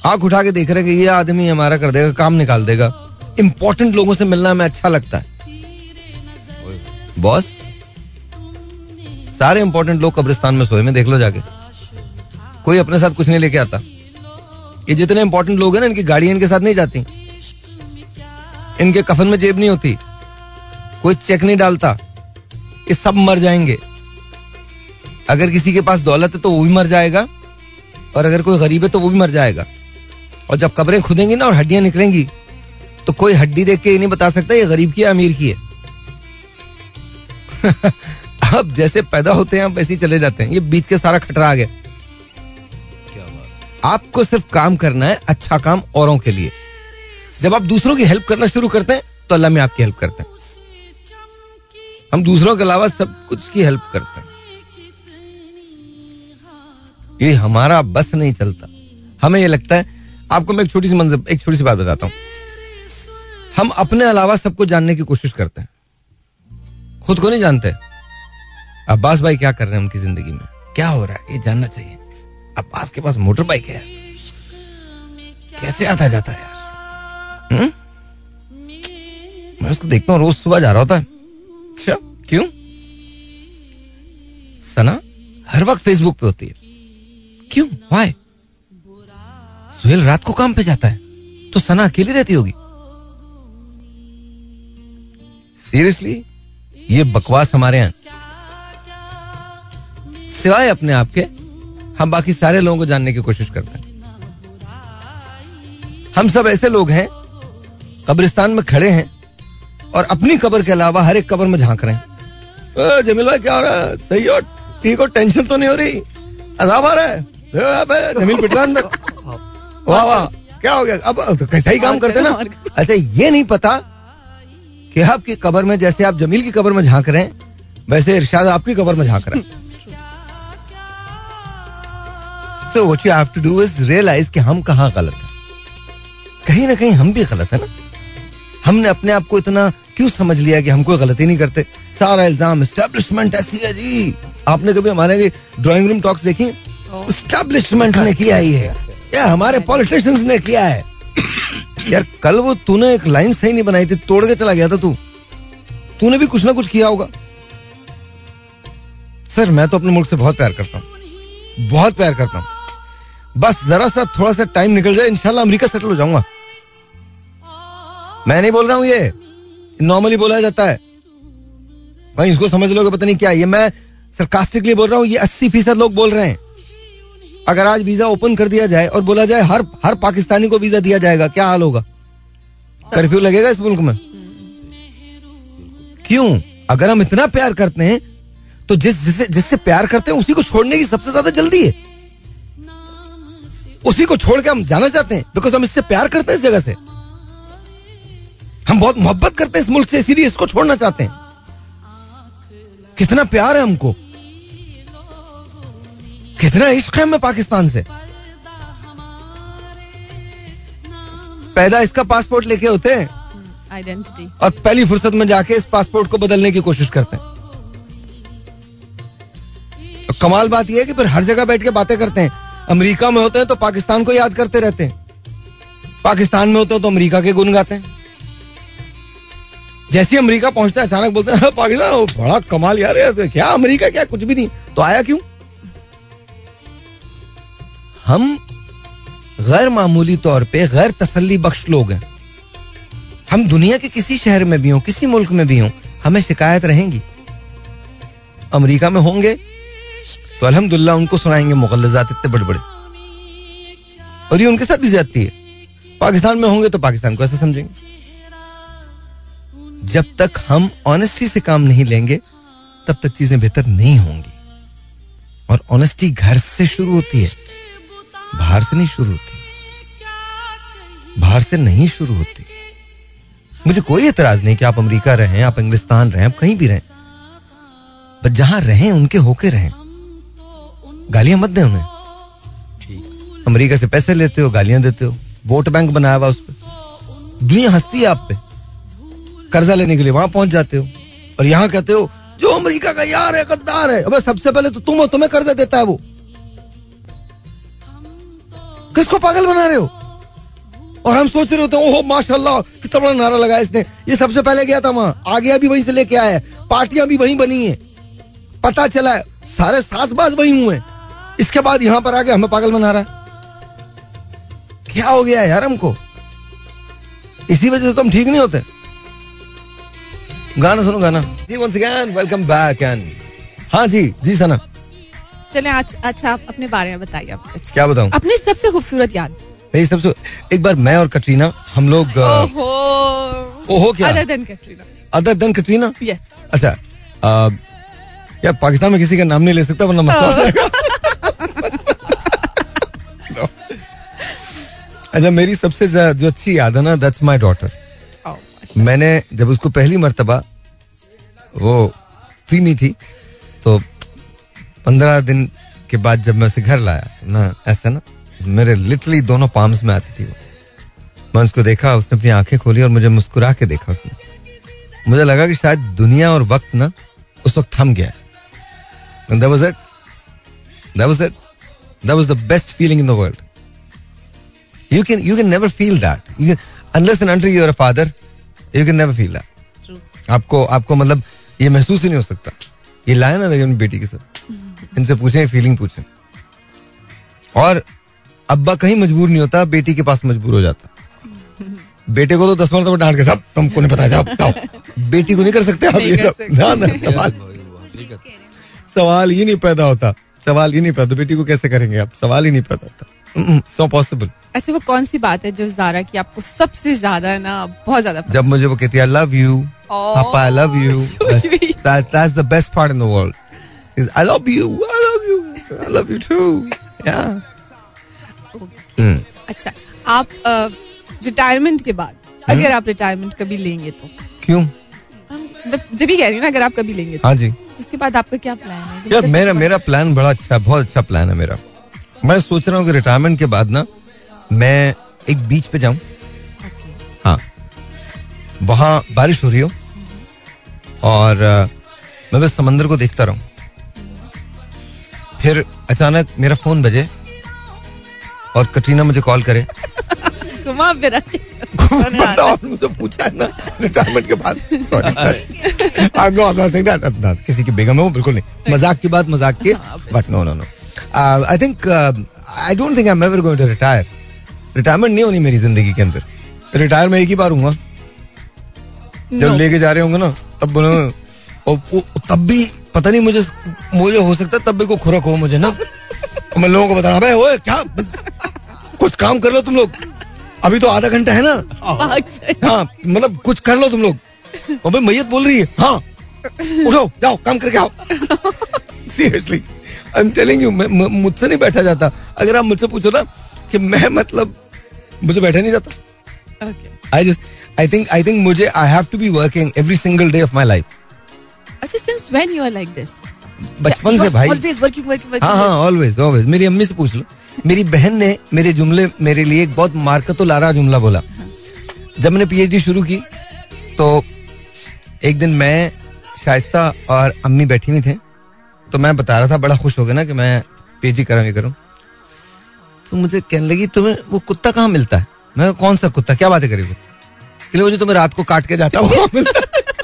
आँख उठा के देख रहे हैं कि ये आदमी हमारा कर देगा, काम निकाल देगा। इंपॉर्टेंट लोगों से मिलना हमें अच्छा लगता है। बॉस सारे इंपॉर्टेंट लोग कब्रिस्तान में सोए, में देख लो जाके। कोई अपने साथ कुछ नहीं लेके आता। ये जितने इंपॉर्टेंट लोग हैं ना, इनकी गाड़ियाँ इनके साथ नहीं जाती। इनके कफन में जेब नहीं होती। कोई चेक नहीं डालता। ये सब मर जाएँगे। अगर किसी के पास दौलत है तो वो भी मर जाएगा और अगर कोई गरीब है तो वो भी मर जाएगा। और जब कब्रें खुदेंगी ना और हड्डियाँ निकलेंगी तो कोई हड्डी देख के ये नहीं बता सकता ये गरीब की है अमीर की है। अब जैसे पैदा होते हैं आप वैसे ही चले जाते हैं। ये बीच के सारा खतरा आ गया। आपको सिर्फ़ काम करना है अच्छा काम औरों के लिए। जब आप दूसरों की हेल्प करना शुरू करते हैं तो अल्लाह में आपकी हेल्प करते हैं। हम दूसरों के अलावा सब कुछ की हेल्प करते हैं। ये हमारा बस नहीं चलता। हमें ये लगता है, आपको मैं एक छोटी सी मंजर, एक छोटी सी बात बताता हूँ। हम अपने अलावा सबको जानने की कोशिश करते हैं। खुद को नहीं जानते। अब्बास भाई क्या कर रहे हैं उनकी ज़िंदगी में? क्या हो रहा है? ये जानना चाहिए। अब्बास के पास मोटर बाइक है। कैसे आता जाता है यार? हम्म? मैं उसको देखता हूँ, रोज सुबह जा रहा होता है। अच्छा क्यों? सना, हर वक्त फेसबुक पे होती है। क्यों? वाई सुहेल रात को काम पे जाता है तो सना अकेली रहती होगी। सीरियसली ये बकवास हमारे यहाँ सिवाय अपने आप के हम बाकी सारे लोगों को जानने की कोशिश करते हैं। हम सब ऐसे लोग हैं कब्रिस्तान में खड़े हैं और अपनी कब्र के अलावा हर एक कब्र में झाँक रहे हैं। "ए, जमील भाई क्या हो रहा है? सही हो? ठीक हो? टेंशन तो नहीं हो रही? अजाब आ रहा है? "ए, अबे, जमील पिट रहा अंदर। वाह वाह क्या हो गया? अब अब तो कैसा ही काम करते ना? अच्छा ये नहीं पता कि आपकी कबर में जैसे आप जमील की कबर में झाँक रहे हैं वैसे इरशाद आपकी कबर में झाँक रहा है। So what you have to do is realise कि हम कहाँ गलत हैं। कहीं ना कहीं हम भी गलत है ना? हमने अपने आप को इतना क्यों समझ लिया कि हम कोई गलती नहीं करते? सारा इल्ज़ाम एस्टेब्लिशमेंट ऐसी है जी। आपने कभी हमारे ड्राइंग रूम टॉक्स देखी एस्टेब्लिशमेंट ने किया ही है या हमारे पॉलिटिशियंस ने किया है? यार, कल वो तूने एक लाइन सही नहीं बनाई थी, तोड़ के चला गया था तू। तूने भी कुछ ना कुछ किया होगा। सर, मैं तो अपने मुल्क से बहुत प्यार करता हूँ। बहुत प्यार करता हूँ। बस जरा सा थोड़ा सा टाइम निकल जाए, इंशाल्लाह अमेरिका सेटल हो जाऊँगा। मैं नहीं बोल रहा हूँ ये। नॉर्मली बोला जाता है। भाई, इसको समझ लोगे पता नहीं क्या ये मैं सरकास्टिकली बोल रहा हूँ, ये अस्सी फ़ीसद लोग बोल रहे हैं। अगर आज वीज़ा ओपन कर दिया जाए और बोला जाए हर हर पाकिस्तानी को वीज़ा दिया जाएगा, क्या हाल होगा? कर्फ्यू लगेगा इस मुल्क में? क्यों? अगर हम इतना प्यार करते हैं तो जिस जिससे जिससे प्यार करते हैं, उसी को छोड़ने की सबसे ज़्यादा जल्दी है। उसी को छोड़ के हम जाना चाहते हैं बिकॉज़ हम इससे प्यार करते हैं इस जगह से। हम बहुत मोहब्बत करते हैं इस मुल्क से, इसीलिए इसको छोड़ना चाहते हैं। कितना प्यार है हमको। कितना इश्क है हमें पाकिस्तान से। पैदा इसका पासपोर्ट लेके होते हैं। आइडेंटिटी और पहली फुर्सत में जाके इस पासपोर्ट को बदलने की कोशिश करते हैं। तो कमाल बात यह है कि फिर हर जगह बैठ के बातें करते हैं। अमेरिका में होते हैं तो पाकिस्तान को याद करते रहते हैं। पाकिस्तान में होते हैं तो अमेरिका के गुण गाते हैं। जैसे अमेरिका पहुँचता है अचानक बोलते हैं "हाँ, पाकिस्तान बड़ा कमाल यार क्या अमेरिका क्या कुछ भी नहीं। तो आया क्यों? हम गैर मामूली तौर पे गैर तसल्ली बख्श लोग हैं। हम दुनिया के किसी शहर में भी हों, किसी मुल्क में भी हों, हमें शिकायत रहेंगी। अमेरिका में होंगे तो अल्हम्दुलिल्लाह उनको सुनाएँगे मुगलजात इतने बड़े बड़े और ये उनके साथ भी ज्यादती है। पाकिस्तान में होंगे तो पाकिस्तान को ऐसे समझेंगे। जब तक हम ऑनेस्टी से काम नहीं लेंगे, तब तक चीज़ें बेहतर नहीं होंगी। और ऑनेस्टी घर से शुरू होती है। बाहर से नहीं शुरू होती। बाहर से नहीं शुरू होती। मुझे कोई एतराज़ नहीं कि आप अमेरिका रहें आप इंग्लिस्तान रहें आप कहीं भी रहें। पर जहाँ रहें उनके होके रहें। गालियाँ मत दें उन्हें। अमेरिका से पैसे लेते हो गालियाँ देते हो। वोट बैंक बनाया हुआ उस पर दुनिया हंसती है आप पे। कर्जा लेने के लिए वहाँ पहुँच जाते हो। और यहाँ कहते हो जो अमेरिका का यार है गद्दार है। अबे सबसे पहले तो तुम हो तुम्हें कर्जा देता है वो। किसको पागल बना रहे हो? और हम सोच रहे होते हैं, ओहो, माशाल्लाह, कितना बड़ा नारा लगाया इसने। ये सबसे पहले गया था वहाँ, आगे भी वहीं से लेके आया पार्टियाँ भी वहीं बनी है। पता चला है सारे सासबाज वहीं हुए इसके बाद यहाँ पर आके हमें पागल बना रहा है। क्या हो गया यार हमको? इसी वजह से तो हम ठीक नहीं होते। गाना सुनो, गाना। जी once again welcome back and हाँ जी जी सना। चले आज अच्छा आप अपने बारे में बताइए अच्छा। क्या बताऊँ? अपनी सबसे खूबसूरत याद। मेरी सबसे एक बार मैं और कटरीना हम लोग ओहो। ओहो क्या? Other than Katrina. Other than Katrina? Yes अच्छा यार पाकिस्तान में किसी का नाम नहीं ले सकता वरना मसला हो जाएगा. अच्छा मेरी सबसे जो अच्छी याद है ना दैट्स माय डॉटर मैंने जब उसको पहली मर्तबा वो प्रीमी थी तो पंद्रह दिन के बाद जब मैं उसे घर लाया तो ना ऐसा ना मेरे लिटरली दोनों पाम्स में आती थी वो। मैं उसको देखा उसने अपनी आँखें खोली और मुझे मुस्कुरा के देखा उसने। मुझे लगा कि शायद दुनिया और वक्त ना उस वक्त थम गया the world. You can you can never feel that. You can, unless and until you are a father, you can never feel आपको आपको मतलब ये महसूस ही नहीं हो सकता। ये लाया ना अपनी बेटी के साथ। इनसे पूछें फीलिंग पूछें। और अब्बा कहीं मजबूर नहीं होता बेटी के पास मजबूर हो जाता। बेटे को तो दस मरतबा डांट के सब तुमको नहीं पता जाओ जाओ। बेटी को नहीं कर सकते आप ये सब। ना ना सवाल। सवाल ही नहीं पैदा होता सवाल ही नहीं पैदा तो बेटी को कैसे करेंगे आप? सवाल ही नहीं पैदा होता। सो पॉसिबल अच्छा वो कौन सी बात है जो जारा की आपको सबसे ज़्यादा ना बहुत ज़्यादा जब मुझे वो कहती है आई लव यू पापा I love you that's the best part in the world I love you I love you I love you too या Okay. अच्छा आप रिटायरमेंट के बाद हम्म। अगर आप रिटायरमेंट कभी लेंगे तो? क्यों? जब भी कह रही हूँ ना अगर आप कभी लेंगे तो। हाँ जी। उसके बाद आपका क्या प्लान है? यार मेरा मेरा प्लान बड़ा अच्छा है बहुत अच्छा प्लान है मेरा। मैं सोच रहा हूँ कि रिटायरमेंट के बाद ना मैं एक बीच पे जाऊँ। हाँ। वहाँ बारिश हो रही हो। और अ, मैं बस समंदर को देखता रहूँ। फिर अचानक मेरा फ़ोन बजे और कटरीना मुझे कॉल करे। पूछा ना रिटायरमेंट के बाद। सॉरी किसी की बेगम है वो बिल्कुल नहीं। मज़ाक की बात मज़ाक की। But no no no I think I don't think I am ever going to retire retirement नहीं होनी मेरी ज़िंदगी के अंदर। रिटायर मैं एक ही बार हूँ जब लेके जा रहे होंगे ना तब और तब भी पता नहीं मुझे मुझे हो सकता है तब भी को खुरक हो मुझे ना? मैं लोगों को बता रहा ओए क्या? कुछ काम कर लो तुम लोग। अभी तो आधा घंटा है ना? हाँ मतलब कुछ कर लो तुम लोग। भाई मैयत बोल रही है हाँ उठो जाओ काम करके आओ। Seriously I am telling you मुझसे नहीं बैठा जाता। अगर आप मुझसे पूछो ना कि मैं मतलब मुझे बैठा नहीं जाता। I just I think I think मुझे I have to be working every single day of my life अच्छा since when you are like this बचपन से भाई। ऑलवेज वर्किंग वर्किंग हाँ हाँ ऑलवेज ऑलवेज मेरी अम्मी से पूछ लो। मेरी बहन ने मेरे जुमले मेरे लिए एक बहुत मार्कतो लारा जुमला बोला। जब मैंने पीएचडी शुरू की तो एक दिन मैं शाइस्ता और अम्मी बैठी हुई थे तो मैं बता रहा था बड़ा खुश हो गया ना कि मैं पीएचडी करूँ ये करूँ। तो मुझे कहने लगी तुम्हें वो कुत्ता कहाँ मिलता है? मैं कौन सा कुत्ता? क्या बातें करी वो वो जो तुम्हें रात को काट के जाता है वो मिलता है।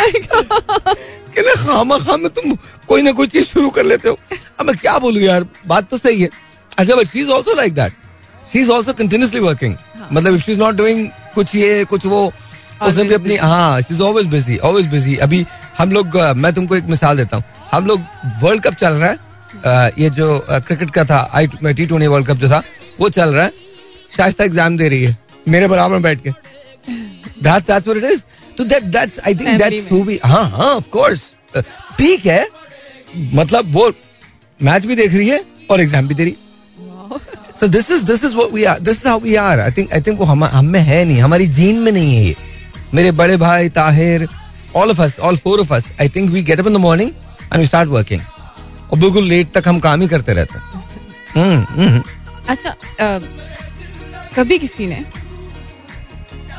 कहले खामा खाम में तुम कोई ना कोई चीज़ शुरू कर लेते हो। अब मैं क्या बोलूँ यार बात तो सही है। अच्छा but she is also like that she is also continuously working मतलब if she is not doing कुछ ये कुछ वो उसने भी अपनी हाँ she is always busy always busy अभी हम लोग मैं तुमको एक मिसाल देता हूँ। हम लोग वर्ल्ड कप चल रहा है। ये जो क्रिकेट का था I T twenty world cup जो था वो चल रहा है। शाइस्ता एग्ज़ाम दे रही है। मेरे बराबर बैठ के। That that's what it is तो that that's I think that's who we हाँ हाँ ऑफ़ कोर्स पीक है मतलब वो मैच भी देख रही है और एग्ज़ाम भी दे रही so this is this is what we are this is how we are I think I think वो हम हम में है नहीं हमारी जीन में नहीं है ये। मेरे बड़े भाई Tahir all of us all four of us I think we get up in the morning and we start working और बिल्कुल लेट तक हम काम ही करते रहते हैं। हम्म, हम्म। अच्छा कभी किसी ने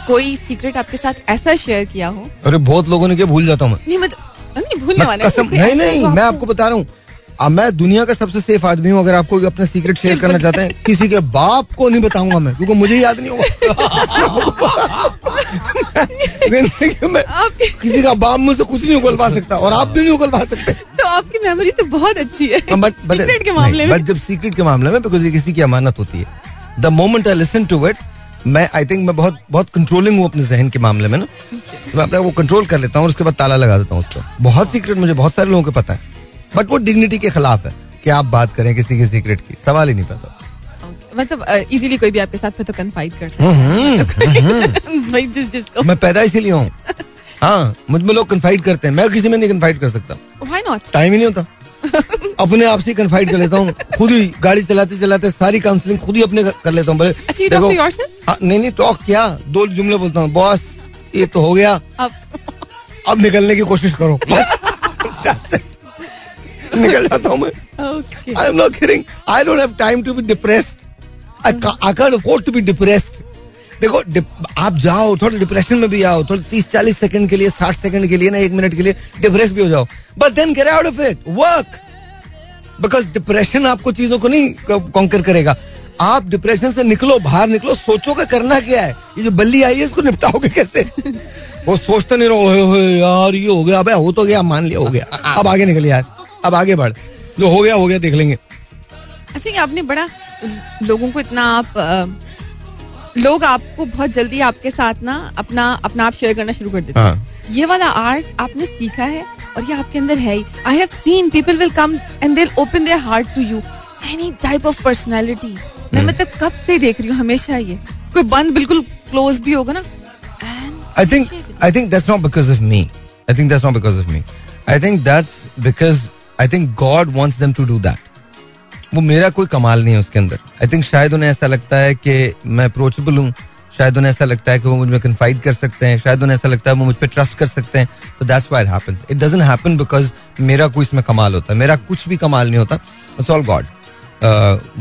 कोई सीक्रेट आपके साथ ऐसा शेयर किया हो? अरे बहुत लोगों ने क्या भूल जाता हूँ नहीं मतलब नहीं भूलने वाला कसम नहीं नहीं मैं आपको बता रहा हूँ। अब मैं दुनिया का सबसे सेफ़ आदमी हूँ अगर आपको अपना सीक्रेट शेयर करना चाहते हैं किसी के बाप को नहीं बताऊँगा मैं क्योंकि मुझे याद नहीं होगा। किसी का बाप मुझसे कुछ नहीं उगलवा सकता और आप भी नहीं उगलवा सकते। तो आपकी मेमोरी तो बहुत अच्छी है बट सीक्रेट के मामले में। बट जब सीक्रेट के मामले में बिकॉज़ ये किसी की अमानत होती है। The moment I listen to it मैं आई थिंक मैं बहुत बहुत कंट्रोलिंग हूँ अपने जहन के मामले में ना। मैं अपने वो कंट्रोल कर लेता हूँ और उसके बाद ताला लगा देता हूँ उस पर बहुत सीक्रेट मुझे बहुत सारे लोगों को पता है। बट वो डिग्निटी के खिलाफ है कि आप बात करें किसी के सीक्रेट की। सवाल ही नहीं पता। मतलब इजीली कोई भी आपके साथ फिर तो कन्फाइड कर हम्म, सकता है। भाई जिस जिसको मैं पैदा इसीलिए हूँ। हाँ मुझमें लोग कन्फाइड करते हैं। मैं किसी में नहीं कन्फाइड कर सकता। व्हाई नॉट टाइम ही नहीं होता। अपने आप से कन्फाइड कर लेता हूँ। खुद ही गाड़ी चलाते चलाते सारी काउंसलिंग खुद ही अपने कर लेता हूँ। बोले अच्छा? हाँ, नहीं नहीं टॉक क्या? दो जुमले बोलता हूँ बॉस ये तो हो गया। अब अब निकलने की कोशिश करो। निकल जाता हूँ मैं। I am not kidding I don't have time to be depressed I can't afford to be depressed देखो आप जाओ थोड़ा डिप्रेशन में भी आओ थोड़ा तीस चालीस सेकंड के लिए साठ सेकंड के लिए ना एक मिनट के लिए डिप्रेस भी हो जाओ। But then get out of it work because depression आपको चीज़ों को नहीं कॉन्कर करेगा। आप डिप्रेशन से निकलो बाहर निकलो सोचोगे करना क्या है? ये जो बल्ली आई है इसको निपटाओगे कैसे? वो सोचते नहीं रहो "ओए, ओए, यार ये हो गया अबे हो तो गया मान लिया हो गया। अब आगे निकल यार अब आगे बढ़। जो हो गया हो गया देख लेंगे। अच्छा ये आपने बड़ा लोगों को इतना आप लोग आपको बहुत जल्दी आपके साथ ना अपना अपना आप शेयर करना शुरू कर देते हैं। हाँ। ये वाला आर्ट आपने सीखा है और ये आपके अंदर है ही। I have seen people will come and they open their heart to you any type of personality मैं मतलब कब से देख रही हूँ हमेशा ये। कोई बंद बिल्कुल क्लोज भी होगा ना। And I think I think that's not because of me. I think that's not because of me. I think that's because I think God wants them to do that. वो मेरा कोई कमाल नहीं है उसके अंदर। आई थिंक शायद उन्हें ऐसा लगता है कि मैं अप्रोचेबल हूँ। शायद उन्हें ऐसा लगता है कि वो मुझमें कन्फाइड कर सकते हैं। शायद उन्हें ऐसा लगता है वो मुझ पर ट्रस्ट कर सकते हैं। तो that's why it happens it doesn't happen because मेरा कोई इसमें कमाल होता। है मेरा कुछ भी कमाल नहीं होता। इट्स ऑल गॉड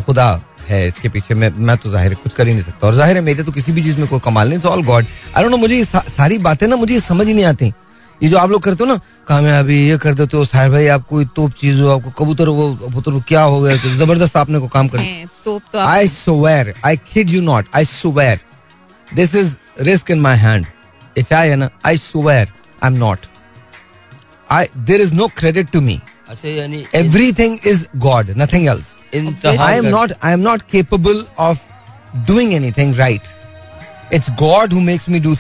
खुदा है इसके पीछे। मैं मैं तो ज़ाहिर कुछ कर ही नहीं सकता। और ज़ाहिर है मेरे तो किसी भी चीज़ में कोई कमाल नहीं। It's all God I don't know मुझे सारी बातें ना, मुझे समझ ही नहीं आती। ये जो आप लोग करते हो ना कामयाबी ये कर देते हो साहिर भाई आपको तोप चीज़ हो आपको कबूतर वो कबूतर वो क्या हो गया तो ज़बरदस्त आपने को काम कर हैं, तो तो आप I swear, I kid you not, I swear, this is risk in my hand. It's I, na, I swear, I'm not. I there is no credit to me. अच्छा यानी Everything is God, nothing else. इंतहा I am कर- not I am not capable of doing anything right. It's God who makes me do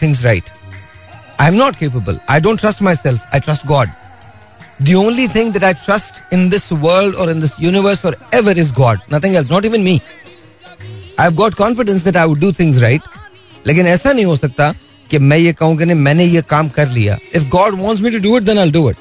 right. I am not capable. I don't trust myself. I trust God. The only thing that I trust in this world or in this universe or ever is God. Nothing else. Not even me. I've got confidence that I would do things right. लेकिन ऐसा नहीं हो सकता कि मैं ये कहूँ कि नहीं मैंने ये काम कर लिया if God wants me to do it then I'll do it.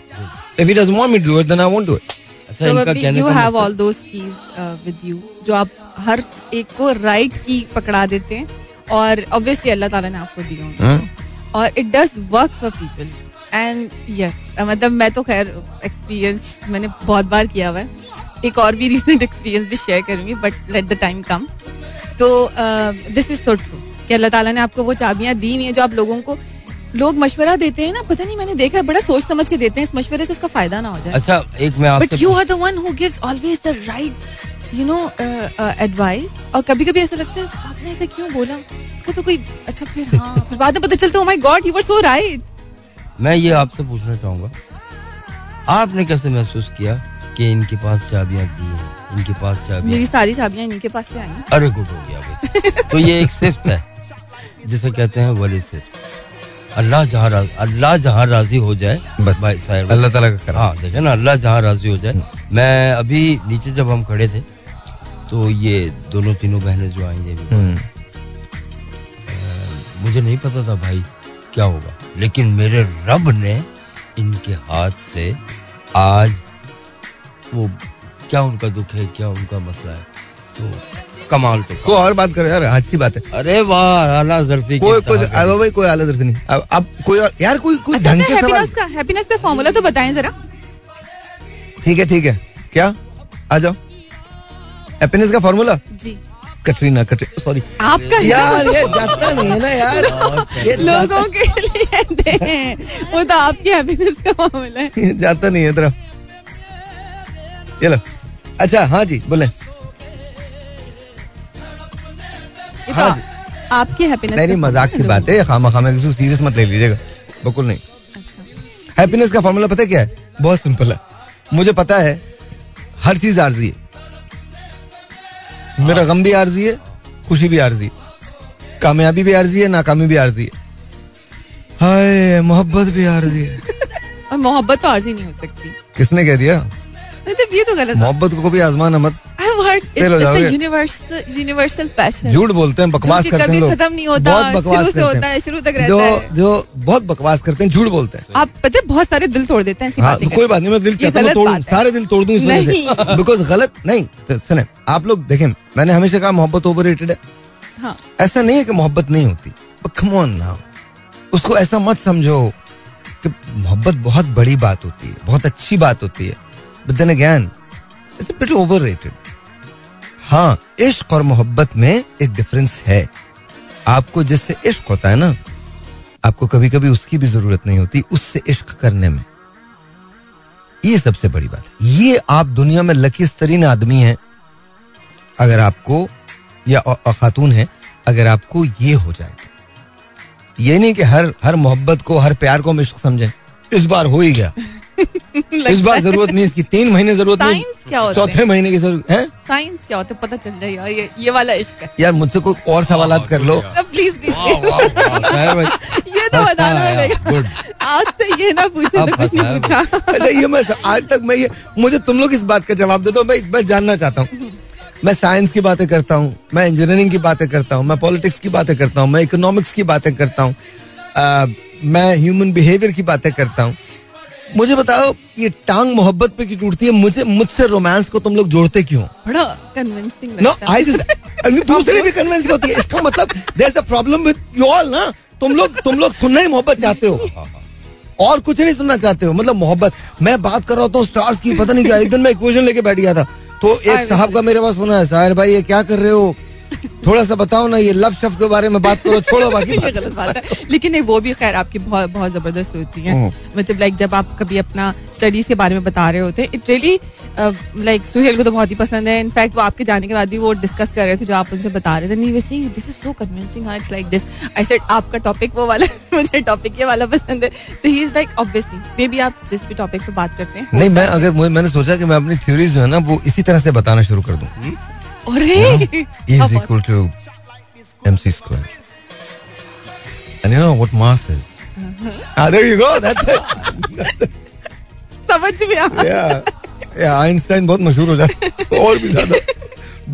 If he doesn't want me to do it then I won't do it. अच्छा इनका Probably कहने you का have मतलब- all those keys uh, with you जो आप हर एक को right की पकड़ा देते हैं और ऑब्वियसली अल्लाह ताला ने आपको दिए होंगे हाँ? और it does work for people and yes मतलब मैं तो खैर एक्सपीरियंस मैंने बहुत बार किया हुआ है। एक और भी रिसेंट एक्सपीरियंस भी शेयर करूँगी but let the time come तो दिस इज़ सो ट्रू कि अल्लाह ताला ने आपको वो चाबियाँ दी हुई हैं जो आप लोगों को लोग मशवरा देते हैं ना पता नहीं मैंने देखा है, बड़ा सोच समझ के देते हैं इस मशवरे से उसका फ़ायदा ना हो जाए। अच्छा एक मैं but you are the one who gives always the right you know advice और कभी कभी ऐसा लगता है आपने ऐसा क्यों बोला? इसका तो कोई अच्छा फिर हाँ फिर बाद में पता चलता है my God you were so right मैं ये आपसे पूछना चाहूँगा आपने कैसे महसूस किया कि इनके पास चाबियाँ दी हैं इनके पास चाबियाँ मेरी सारी चाबियाँ इन्हीं के पास से आई अरे गुड हो गया भाई। तो ये एक सिफ्त है जिसे कहते हैं वली सिफ्त अल्लाह जहाँ अल्लाह जहाँ राज़ी हो जाए बस। भाई भाई। अल्लाह ताला का करम हाँ देखे ना अल्लाह जहाँ राज़ी हो जाए। मैं अभी नीचे जब हम खड़े थे तो ये दोनों तीनों बहनें जो आई हैं हम्म, मुझे नहीं पता था भाई क्या होगा लेकिन मेरे रब ने इनके हाथ से आज वो क्या उनका दुख है क्या उनका मसला है तो कमाल तो कोई और बात करो यार अच्छी बात है। अरे वाह आला जरफी कोई कोई अब भाई कोई आला जरफी नहीं। अब अब कोई और यार कोई कोई अच्छा ढंग के सवाल हैप्पीनेस का हैप्पीनेस का फॉर्मूला तो बताएँ जरा। ठीक है ठीक है। क्या? आ जाओ। हैप्पीनेस का फॉर्मूला जी। कटरीना कटरी सॉरी आपका यार ये जाता नहीं है ना यार। ये लोगों के लिए वो तो आपकी हैप्पीनेस का मामला है। जाता नहीं है तेरा ये लो। अच्छा हाँ जी बोले। तो हाँ आ- आपकी हैप्पीनेस नहीं नहीं मज़ाक की बात है। खामा खामा किसी सीरियस मत ले लीजिएगा। बिल्कुल नहीं। अच्छा। हैप्पीनेस का फॉर्मूला पता है क्या है? बहुत सिंपल है। मुझे पता है हर चीज़ आरजी है। मेरा गम भी आरजी है खुशी भी आरजी कामयाबी भी आरजी है नाकामी भी आरजी है। हाय मोहब्बत भी आरजी है। और मोहब्बत तो आर्जी नहीं हो सकती। किसने कह दिया? मतलब ये तो गलत मोहब्बत को भी आजमाना मत। यूनिवर्सल यूनिवर्सल पैशन झूठ बोलते हैं बकवास करते हैं खत्म नहीं होता, बहुत बकवास से होता है, शुरू तक रहता जो है। जो बहुत बकवास करते हैं झूठ बोलते हैं। आप पता है बहुत सारे दिल तोड़ देते हैं हाँ तो कोई बात नहीं मैं दिल चाहता हूँ तोड़ूं। सारे दिल तोड़ दूँ इस वजह से। बिकॉज़ गलत नहीं तो सुने आप लोग देखें मैंने हमेशा कहा मोहब्बत ओवर है। हाँ। ऐसा नहीं है कि मोहब्बत नहीं होती ऑन उसको ऐसा मत समझो कि मोहब्बत बहुत बड़ी बात होती है बहुत अच्छी बात होती है। But then again it's bit overrated हाँ इश्क और मोहब्बत में एक डिफरेंस है। आपको जिससे इश्क होता है ना, आपको कभी कभी उसकी भी ज़रूरत नहीं होती, उससे इश्क करने में। ये सबसे बड़ी बात है। ये आप दुनिया में लकीस तरीन आदमी हैं। अगर आपको, या खातून है, अगर आपको ये हो जाए तो। ये नहीं कि हर हर मोहब्बत को, हर प्यार को हम इश्क समझें। इस बार हो ही गया। इस बार ज़रूरत नहीं इसकी तीन महीने ज़रूरत नहीं। क्या होते चौथे महीने की ज़रूरत है? साइंस क्या होते हैं? पता चल जाए यार ये ये वाला इश्क है। यार मुझसे कोई और सवाल कर लो। प्लीज़ प्लीज़ ये तो बताना good. आज से ये ना पूछे तो कुछ नहीं पूछा। अच्छा ये मैं आज तक मैं ये मुझे तुम लोग इस बात का जवाब दे दो मैं इस बात जानना चाहता हूँ। मैं साइंस की बातें करता हूँ मैं इंजीनियरिंग की बातें करता हूँ मैं पॉलिटिक्स की बातें करता हूँ मैं इकोनॉमिक्स की बातें करता हूँ मैं ह्यूमन बिहेवियर की बातें करता हूँ। मुझे बताओ ये टांग मोहब्बत पे क्यों टूटती है? मुझे मुझसे रोमांस को तुम लोग जोड़ते क्यों? बड़ा कन्विंसिंग नो आई दूसरी भी कन्विंस होती है। इसका मतलब there is a problem with you all ना? तुम लोग तुम लोग सुनना ही मोहब्बत चाहते हो। और कुछ नहीं सुनना चाहते हो। मतलब मोहब्बत। मैं बात कर रहा होता हूँ स्टार्स की पता नहीं क्या एक दिन मैं इक्वेशन लेके बैठ गया था। तो एक साहब का मेरे पास फ़ोन है साहिर भाई ये क्या कर रहे हो? थोड़ा सा बताओ ना ये लव शब्द के बारे में बात करो छोड़ो बाकी ये बात गलत बात है। लेकिन नहीं वो भी खैर आपकी बहुत बहुत ज़बरदस्त होती है। हम्म। मतलब लाइक जब आप कभी अपना स्टडीज़ के बारे में बता रहे होते हैं इट रियली लाइक सुहेल को तो बहुत ही पसंद है। इनफैक्ट वो आपके जाने के बाद भी वो डिस्कस कर रहे थे जो आप उनसे बता रहे थे नहीं we saying this is so convincing हाँ it's like this I said आपका टॉपिक वो वाला मुझे टॉपिक ये वाला पसंद है। तो he is like obviously maybe आप जिस भी टॉपिक पे बात करते हैं। नहीं मैं अगर मैंने सोचा कि मैं अपनी थ्योरीज जो है ना वो इसी तरह से बताना शुरू कर दूँ। अरे E is equal to mc square. And you know what mass is? Ah, there you go. That's it. समझ में आ Yeah. Yeah, आइंस्टाइन बहुत मशहूर हो जाए और भी ज़्यादा।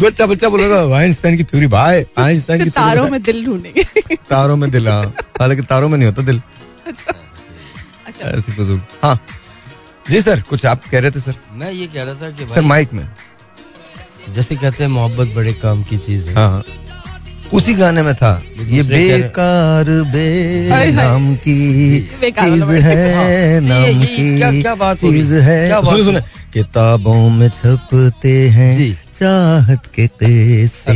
बच्चा बच्चा बोलेगा आइंस्टाइन की थ्योरी भाई आइंस्टाइन की तारों में दिल ढूंढेंगे। तारों में दिल हाँ। हालाँकि तारों में नहीं होता दिल। अच्छा। ऐसी फजूल हाँ। जी सर कुछ आप कह रहे थे सर? मैं ये कह रहा था कि सर माइक में। जैसे कहते हैं मोहब्बत बड़े काम की चीज़ है। हाँ। उसी गाने में था। ये बेकार बे। नाम की चीज़ है नाम की क्या- क्या बात चीज़ है। सुने सुने। किताबों में छपते हैं चाहत के किस्से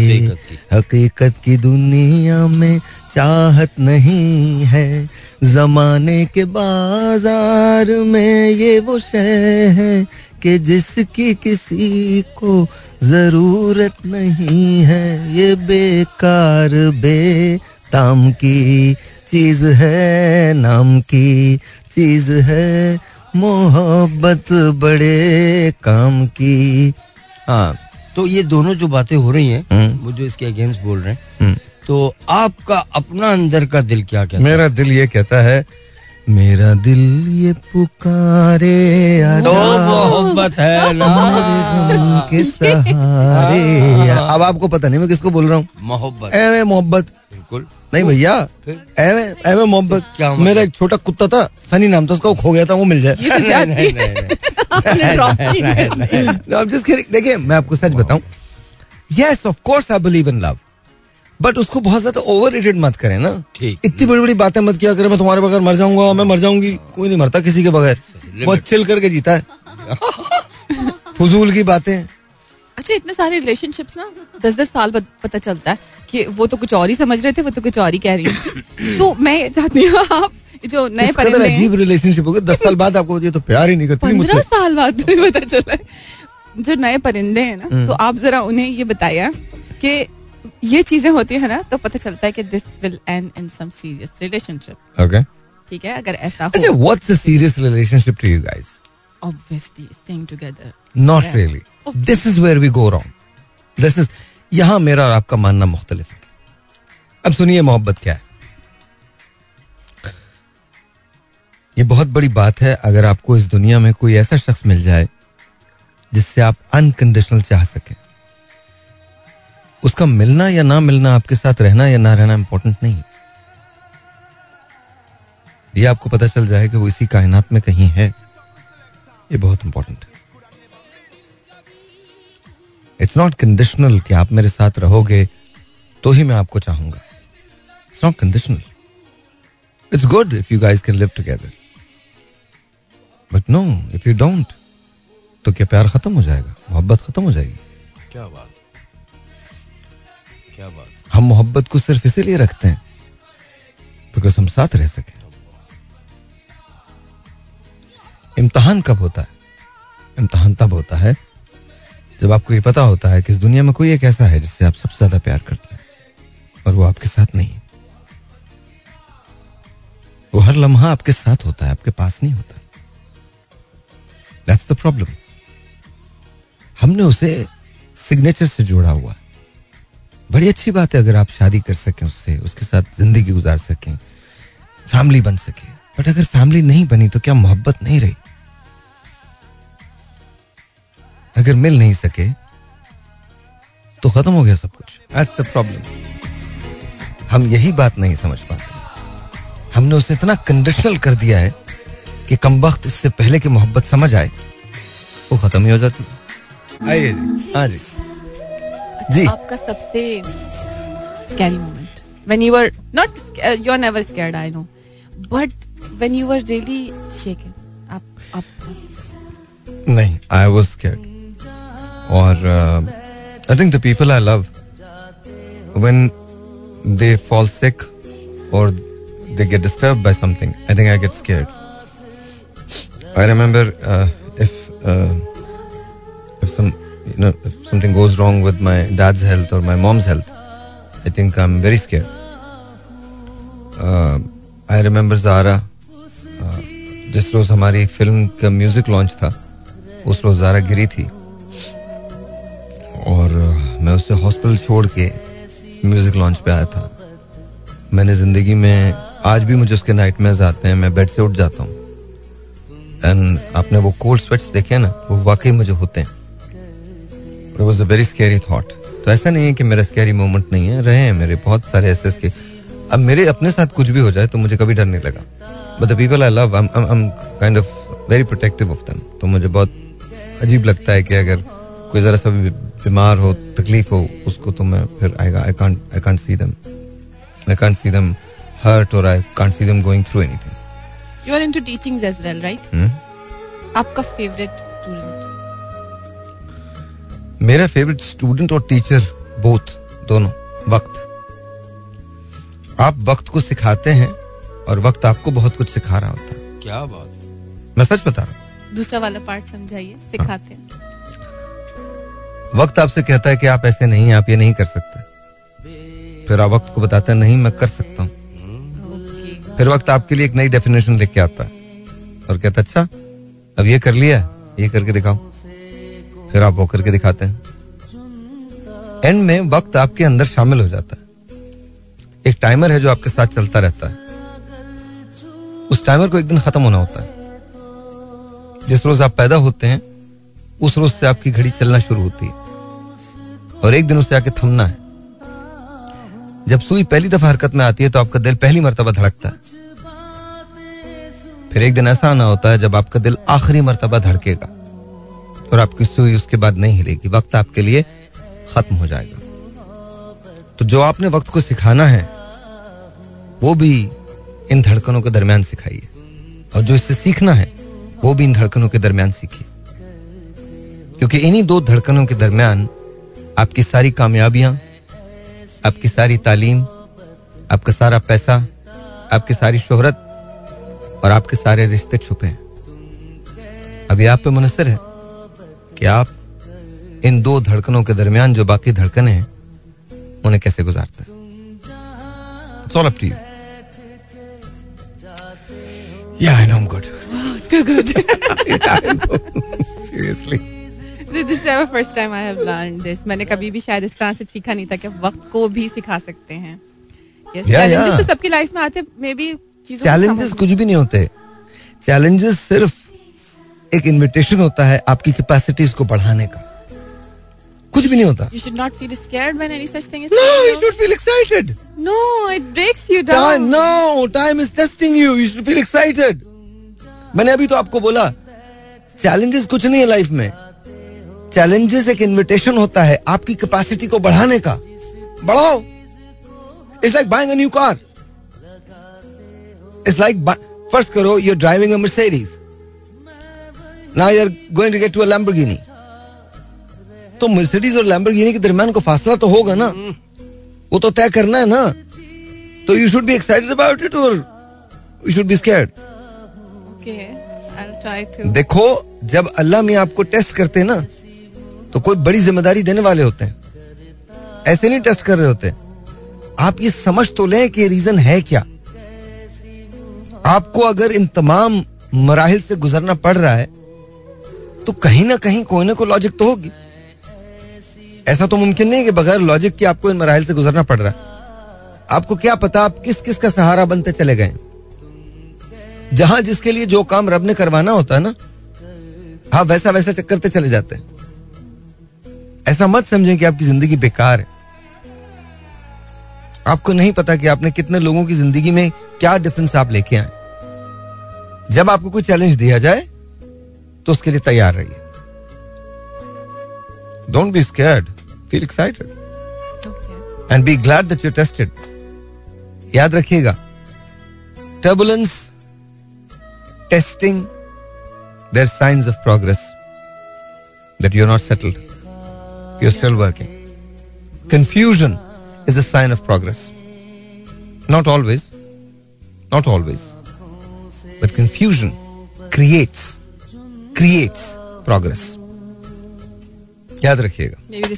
हकीकत की। दुनिया में चाहत नहीं है। जमाने के बाज़ार में ये वो शय है। कि जिसकी किसी को ज़रूरत नहीं है ये बेकार बेताम की चीज़ है नाम की चीज़ है मोहब्बत बड़े काम की हाँ तो ये दोनों जो बातें हो रही हैं हम्म। वो जो इसके अगेंस्ट बोल रहे हैं हम्म। तो आपका अपना अंदर का दिल क्या कहता है मेरा दिल ये कहता है मेरा दिल ये पुकारे तो मोहब्बत है के सहारे। अब आपको पता नहीं मैं किसको बोल रहा हूँ। मोहब्बत। एवे मोहब्बत। बिल्कुल। नहीं भैया? एवे एवे मोहब्बत। क्या मतलब? मेरा एक छोटा कुत्ता था सनी नाम था उसका वो खो गया था वो मिल जाए। तो. देखिए मैं आपको सच बताऊँ। Yes of course I believe in love but उसको बहुत ज़्यादा ओवर रेटेड मत करें ना। ठीक। इतनी बड़ी बड़ी बातें मत किया करें मैं तुम्हारे बगैर मर जाऊँगा मैं मर जाऊँगी। कोई नहीं मरता किसी के बगैर। बहुत चिल करके जीता है। फजूल की बातें। अच्छा इतने सारे रिलेशनशिप्स ना दस दस साल बाद पता चलता है कि वो तो कुछ और ही समझ रहे थे वो तो कुछ और ही कह रही है। तो मैं चाहती हूँ आप जो नए अजीब रिलेशनशिप हो गया दस साल बाद आपको ये तो प्यार ही नहीं करती पंद्रह साल बाद पता चला है। जो नए परिंदे हैं हम्म। ना तो आप जरा उन्हें ये बताया कि ये चीज़ें होती है ना तो पता चलता है कि this will end in some serious relationship okay ठीक है? अगर ऐसा हो अच्छा what's a serious relationship to you guys obviously staying together not Yeah. Really this is where we go wrong this is यहाँ मेरा और आपका मानना मुख्तलिफ़ है। अब सुनिए मोहब्बत क्या है। ये बहुत बड़ी बात है अगर आपको इस दुनिया में कोई ऐसा शख्स मिल जाए जिससे आप अनकंडीशनल चाह सके। उसका मिलना या ना मिलना, आपके साथ रहना या ना रहना इंपॉर्टेंट नहीं। ये आपको पता चल जाए कि वो इसी कायनात में कहीं है। ये बहुत इंपॉर्टेंट है। इट्स नॉट कंडीशनल कि आप मेरे साथ रहोगे तो ही मैं आपको चाहूँगा। It's not conditional it's good if you guys can live together but no if you don't तो क्या प्यार खत्म हो जाएगा? मोहब्बत खत्म हो जाएगी। क्या बात हम मोहब्बत को सिर्फ़ इसीलिए रखते हैं बिकॉज़ हम साथ रह सके। इम्तहान कब होता है? इम्तहान तब होता है जब आपको ये पता होता है कि इस दुनिया में कोई एक ऐसा है जिससे आप सबसे ज़्यादा प्यार करते हैं और वो आपके साथ नहीं है। वो हर लम्हा आपके साथ होता है, आपके पास नहीं होता। दैट्स द प्रॉब्लम हमने उसे सिग्नेचर से जोड़ा हुआ है। बड़ी अच्छी बात है अगर आप शादी कर सकें उससे, उसके साथ ज़िंदगी गुजार सकें, फैमिली बन सके। बट अगर फैमिली नहीं बनी तो क्या मोहब्बत नहीं रही? अगर मिल नहीं सके तो खत्म हो गया सब कुछ। दैट्स द प्रॉब्लम हम यही बात नहीं समझ पाते। हमने उसे इतना कंडीशनल कर दिया है कि कम वक्त इससे पहले की मोहब्बत समझ आए, वो खत्म ही हो जाती है। आइए जी। हाँ जी। जी। आपका सबसे scary moment when you were not you are never scared I know but when you were really shaken आप आप नहीं आई वॉज़ scared और I think the people I love when they fall sick or they get disturbed by something i think i get scared i remember uh, if uh, if some if something goes wrong with my dad's health or my mom's health i think i'm very scared. Uh, i remember zara uh, जिस रोज हमारी film का music launch था उस रोज Zara गिरी थी। और मैं उसे hospital छोड़ के म्यूज़िक लॉन्च पे आया था। मैंने ज़िंदगी में आज भी मुझे उसके नाइट में आते हैं मैं बेड से उठ जाता हूँ। एंड आपने वो कोल्ड स्वेट्स देखे ना वो वाकई मुझे होते हैं। It was a very scary thought तो ऐसा नहीं है कि मेरा स्कैरी मोमेंट नहीं है। रहे हैं मेरे बहुत सारे ऐसे के। अब मेरे अपने साथ कुछ भी हो जाए तो मुझे कभी डर नहीं लगा। But the people I love kind of very protective of them तो मुझे बहुत अजीब लगता है कि अगर कोई जरा सा बीमार हो तकलीफ़ हो उसको तो मैं फिर आएगा I can't I can't see them I can't see them hurt और I can't see them going through anything you are into teachings as well right आपका फेवरेट मेरा फेवरेट स्टूडेंट और टीचर बोथ दोनों वक्त। आप वक्त को सिखाते हैं और वक्त आपको बहुत कुछ सिखा रहा होता है। क्या बात मैं सच बता रहा हूँ। दूसरा वाला पार्ट समझाइए सिखाते हैं। वक्त आपसे कहता है कि आप ऐसे नहीं आप ये नहीं कर सकते। फिर आप वक्त को बताते हैं नहीं मैं कर सकता हूँ। फिर वक्त आपके लिए एक नई डेफिनेशन लेके आता है और कहता अच्छा अब ये कर लिया ये करके दिखाओ। फिर आप वो करके दिखाते हैं। एंड में वक्त आपके अंदर शामिल हो जाता है। एक टाइमर है जो आपके साथ चलता रहता है। उस टाइमर को एक दिन खत्म होना होता है। जिस रोज आप पैदा होते हैं, उस रोज से आपकी घड़ी चलना शुरू होती है। और एक दिन उसे आके थमना है। जब सुई पहली दफ़ा हरकत में आती है तो आपका दिल पहली मरतबा धड़कता है। फिर एक दिन ऐसा आना होता है जब आपका दिल आखिरी मरतबा धड़केगा। और आपकी सुई उसके बाद नहीं हिलेगी। वक्त आपके लिए खत्म हो जाएगा। तो जो आपने वक्त को सिखाना है, वो भी इन धड़कनों के दरमियान सिखाइए। और जो इससे सीखना है, वो भी इन धड़कनों के दरमियान सीखिए। क्योंकि इन्हीं दो धड़कनों के दरमियान आपकी सारी कामयाबियाँ, आपकी सारी तालीम, आपका सारा पैसा, आपकी सारी शोहरत और आपके सारे रिश्ते छुपे हैं। अभी आप पे मुनसर है। कि आप इन दो धड़कनों के दरमियान जो बाकी धड़कने हैं उन्हें कैसे गुजारते हैं. Yeah, I know I'm good. Wow, Too good. I know. Seriously. this is the first time I have learned this. मैंने कभी भी शायद इस तरह से सीखा नहीं था कि वक्त को भी सिखा सकते हैं yes, Yeah, challenges yeah. तो सबकी लाइफ में आते मे बी चैलेंजेस कुछ भी नहीं होते चैलेंजेस सिर्फ़ एक इनविटेशन होता है आपकी कैपेसिटीज को बढ़ाने का। कुछ भी नहीं होता। You should feel excited feel excited मैंने अभी तो आपको बोला चैलेंजेस कुछ नहीं है लाइफ में। चैलेंजेस एक इनविटेशन होता है आपकी कैपेसिटी को बढ़ाने का। बढ़ाओ। It's like buying a new car it's like first करो your driving a Mercedes now you are going to get to a Lamborghini तो मर्सिडीज और लैम्बोर्गिनी के दरमियान को फासला तो होगा ना। वो तो तय करना है ना। तो you should be excited about it और you should be scared Okay, I'll try to. देखो जब अल्लाह में आपको टेस्ट करते हैं ना तो कोई बड़ी ज़िम्मेदारी देने वाले होते हैं। ऐसे नहीं टेस्ट कर रहे होते। आप ये समझ तो लें कि रीजन है क्या। आपको अगर इन तमाम मराहल से गुजरना पड़ रहा है तो कहीं ना कहीं कोई ना कोई लॉजिक तो होगी। ऐसा तो मुमकिन नहीं कि बगैर लॉजिक के आपको इन मराहिल से गुजरना पड़ रहा है। आपको क्या पता आप किस किस का सहारा बनते चले गए जहाँ जिसके लिए जो काम रब ने करवाना होता है ना, आप वैसा वैसा चक्करते चले जाते हैं। ऐसा मत समझें कि आपकी ज़िंदगी बेकार है। आपको नहीं पता कि आपने कितने लोगों की ज़िंदगी में क्या डिफरेंस आप लेके आए जब आपको कोई चैलेंज दिया जाए तो उसके लिए तैयार रहिए don't be scared feel excited Okay. And be glad that you tested याद रखिएगा turbulence testing there science of progress that you are not settled you are still working confusion is a sign of progress. Not always. Not always. But confusion creates creates progress याद रखिएगा। May be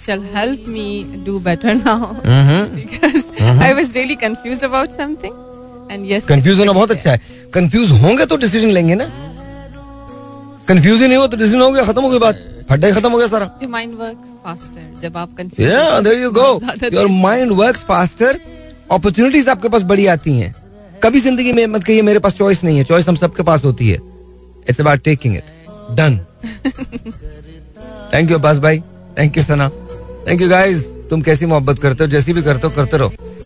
confuse होना बहुत अच्छा है। Confuse होंगे तो decision लेंगे ना। कंफ्यूज नहीं हो तो डिसीज़न हो गया खत्म हो गई बात। फटे खत्म हो गया सारा। माइंड वर्क्स फास्टर जब आप confuse go your mind faster opportunities आपके पास बड़ी आती है। कभी ज़िंदगी में मत कहिए मेरे पास चॉइस नहीं है। चॉइस हम सबके पास होती है। It's about taking it done thank you Abbas भाई thank you Sana thank you guys तुम कैसी मोहब्बत करते हो? जैसी भी करते हो, करते रहो।